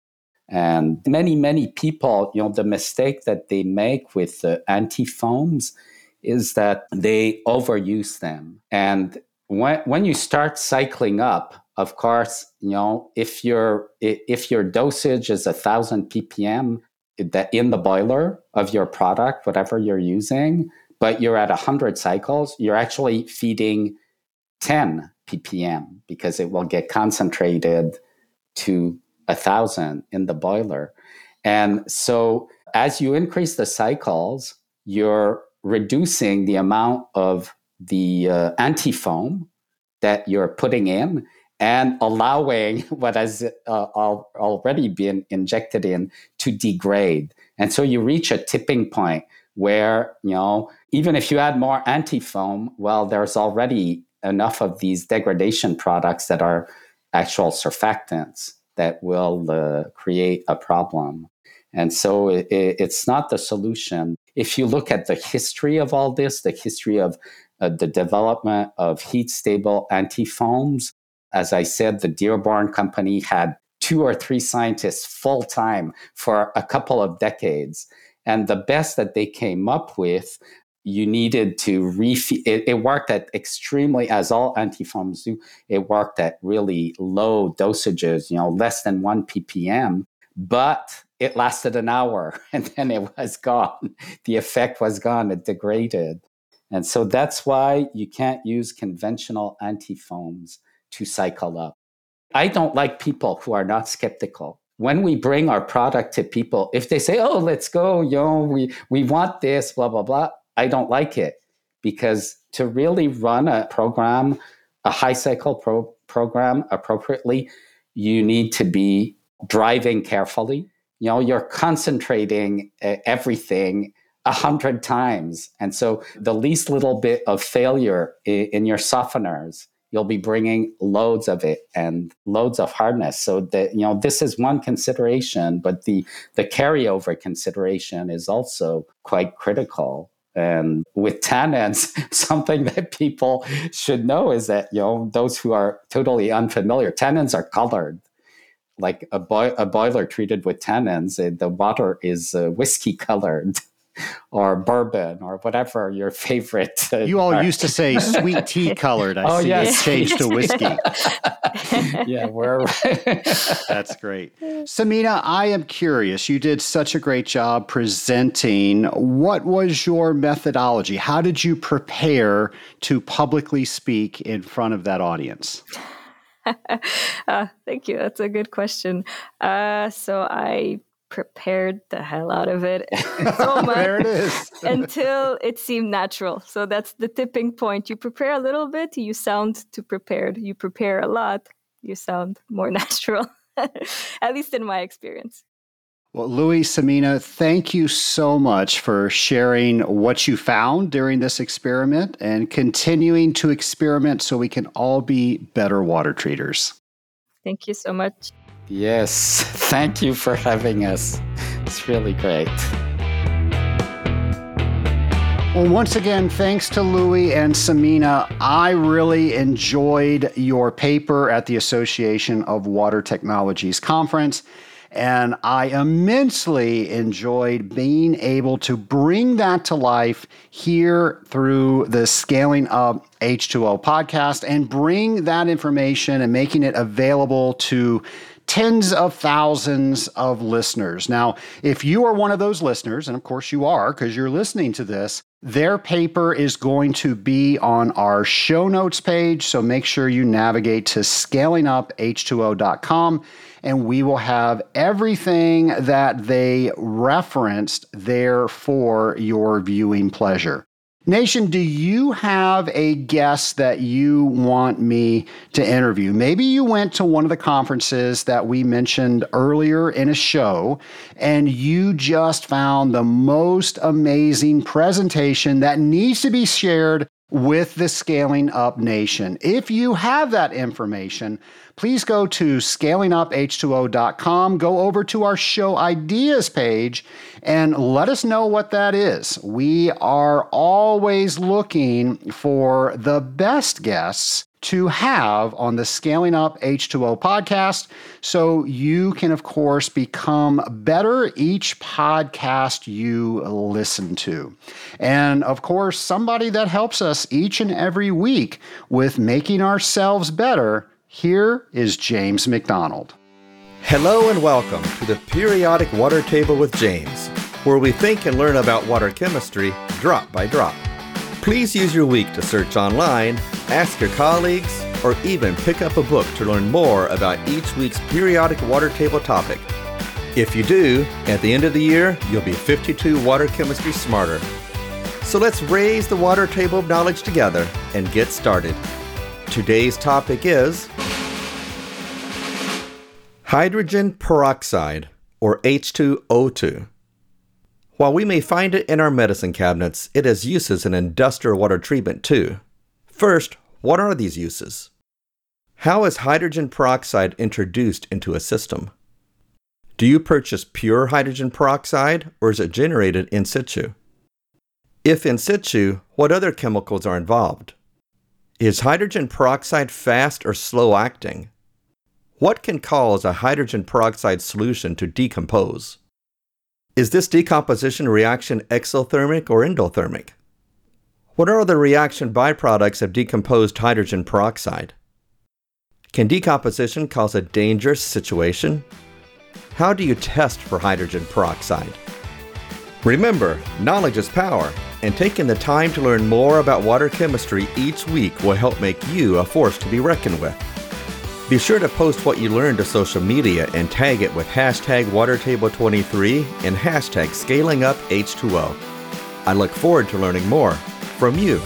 And many, many people, you know, the mistake that they make with the anti foams is that they overuse them. And when, when you start cycling up, of course, you know, if your if your dosage is a thousand ppm that in the boiler of your product, whatever you're using, but you're at hundred cycles, you're actually feeding 10 ppm because it will get concentrated to a thousand in the boiler. And so as you increase the cycles, you're reducing the amount of the uh, anti foam that you're putting in and allowing what has uh, already been injected in to degrade. And so you reach a tipping point where, you know, even if you add more anti foam, well, there's already enough of these degradation products that are actual surfactants that will uh, create a problem. And so it, it's not the solution. If you look at the history of all this, the history of uh, the development of heat stable anti foams, as I said, the Dearborn Company had two or three scientists full time for a couple of decades. And the best that they came up with you needed to refeed. It, it, worked at extremely, as all antifoams do, it worked at really low dosages, you know, less than one ppm, but it lasted an hour and then it was gone. The effect was gone, it degraded. And so that's why you can't use conventional antifoams to cycle up. I don't like people who are not skeptical. When we bring our product to people, if they say, oh, let's go, you know, we, we want this, blah, blah, blah, I don't like it because to really run a program, a high cycle pro- program appropriately, you need to be driving carefully. You know, you're concentrating uh, everything a hundred times. And so the least little bit of failure in, in your softeners, you'll be bringing loads of it and loads of hardness. So that, you know, this is one consideration, but the, the carryover consideration is also quite critical. And with tannins, something that people should know is that, you know, those who are totally unfamiliar, tannins are colored. Like a, boi- a boiler treated with tannins, uh, the water is uh, whiskey colored. or bourbon or whatever your favorite. Uh, you all used to say sweet tea colored. I oh, see yes. it changed to whiskey. yeah, we're That's great. Simina, I am curious. You did such a great job presenting. What was your methodology? How did you prepare to publicly speak in front of that audience? uh, thank you. That's a good question. Uh, so I prepared the hell out of it so much there it is. until it seemed natural. So that's the tipping point. You prepare a little bit, you sound too prepared. You prepare a lot, you sound more natural. At least in my experience. Well, Louis Simina, thank you so much for sharing what you found during this experiment and continuing to experiment so we can all be better water treaters. Thank you so much. Yes, thank you for having us. It's really great. Well, once again, thanks to Louis and Simina. I really enjoyed your paper at the Association of Water Technologies conference. And I immensely enjoyed being able to bring that to life here through the Scaling Up H2O podcast and bring that information and making it available to tens of thousands of listeners. Now, if you are one of those listeners, and of course you are because you're listening to this, their paper is going to be on our show notes page. So make sure you navigate to scalinguph2o.com and we will have everything that they referenced there for your viewing pleasure. Nation, do you have a guest that you want me to interview? Maybe you went to one of the conferences that we mentioned earlier in a show and you just found the most amazing presentation that needs to be shared with the Scaling Up Nation. If you have that information, please go to scalinguph2o.com, go over to our show ideas page, and let us know what that is. We are always looking for the best guests to have on the Scaling Up H2O podcast. So you can, of course, become better each podcast you listen to. And of course, somebody that helps us each and every week with making ourselves better here is James McDonald. Hello and welcome to the Periodic Water Table with James, where we think and learn about water chemistry drop by drop. Please use your week to search online, ask your colleagues, or even pick up a book to learn more about each week's periodic water table topic. If you do, at the end of the year, you'll be 52 water chemistry smarter. So let's raise the water table of knowledge together and get started. Today's topic is hydrogen peroxide, or H2O2. While we may find it in our medicine cabinets, it has uses in industrial water treatment too. First, what are these uses? How is hydrogen peroxide introduced into a system? Do you purchase pure hydrogen peroxide or is it generated in situ? If in situ, what other chemicals are involved? Is hydrogen peroxide fast or slow acting? What can cause a hydrogen peroxide solution to decompose? Is this decomposition reaction exothermic or endothermic? What are the reaction byproducts of decomposed hydrogen peroxide? Can decomposition cause a dangerous situation? How do you test for hydrogen peroxide? Remember, knowledge is power, and taking the time to learn more about water chemistry each week will help make you a force to be reckoned with. Be sure to post what you learned to social media and tag it with hashtag WaterTable23 and hashtag ScalingUpH2O. I look forward to learning more from you.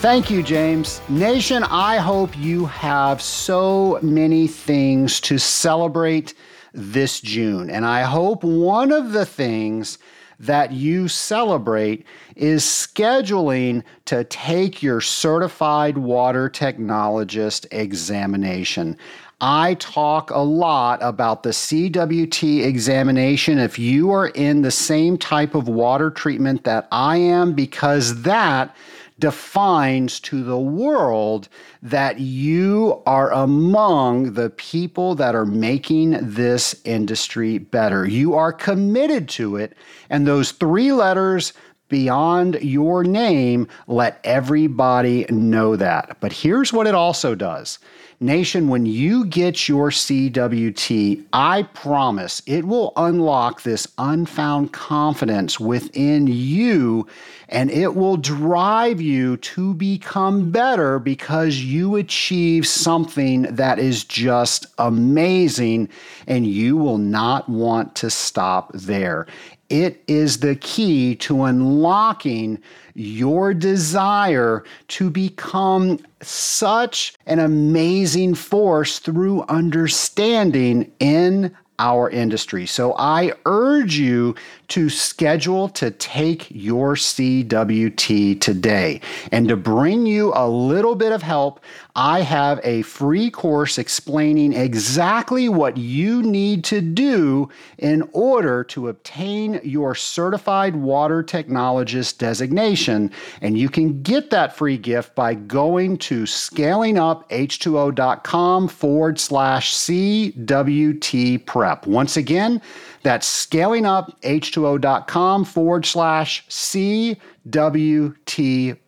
Thank you, James. Nation, I hope you have so many things to celebrate this June. And I hope one of the things that you celebrate is scheduling to take your certified water technologist examination. I talk a lot about the CWT examination if you are in the same type of water treatment that I am, because that defines to the world that you are among the people that are making this industry better. You are committed to it, and those three letters beyond your name let everybody know that. But here's what it also does Nation, when you get your CWT, I promise it will unlock this unfound confidence within you and it will drive you to become better because you achieve something that is just amazing and you will not want to stop there. It is the key to unlocking your desire to become such an amazing force through understanding in our industry. So I urge you to schedule to take your CWT today. And to bring you a little bit of help, I have a free course explaining exactly what you need to do in order to obtain your certified water technologist designation. And you can get that free gift by going to scalinguph2o.com forward slash CWT prep. Once again, that's scalinguph2o.com forward slash CWT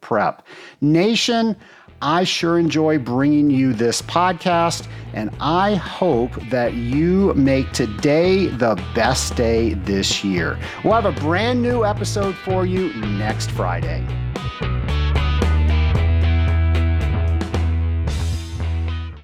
prep. Nation, I sure enjoy bringing you this podcast, and I hope that you make today the best day this year. We'll have a brand new episode for you next Friday.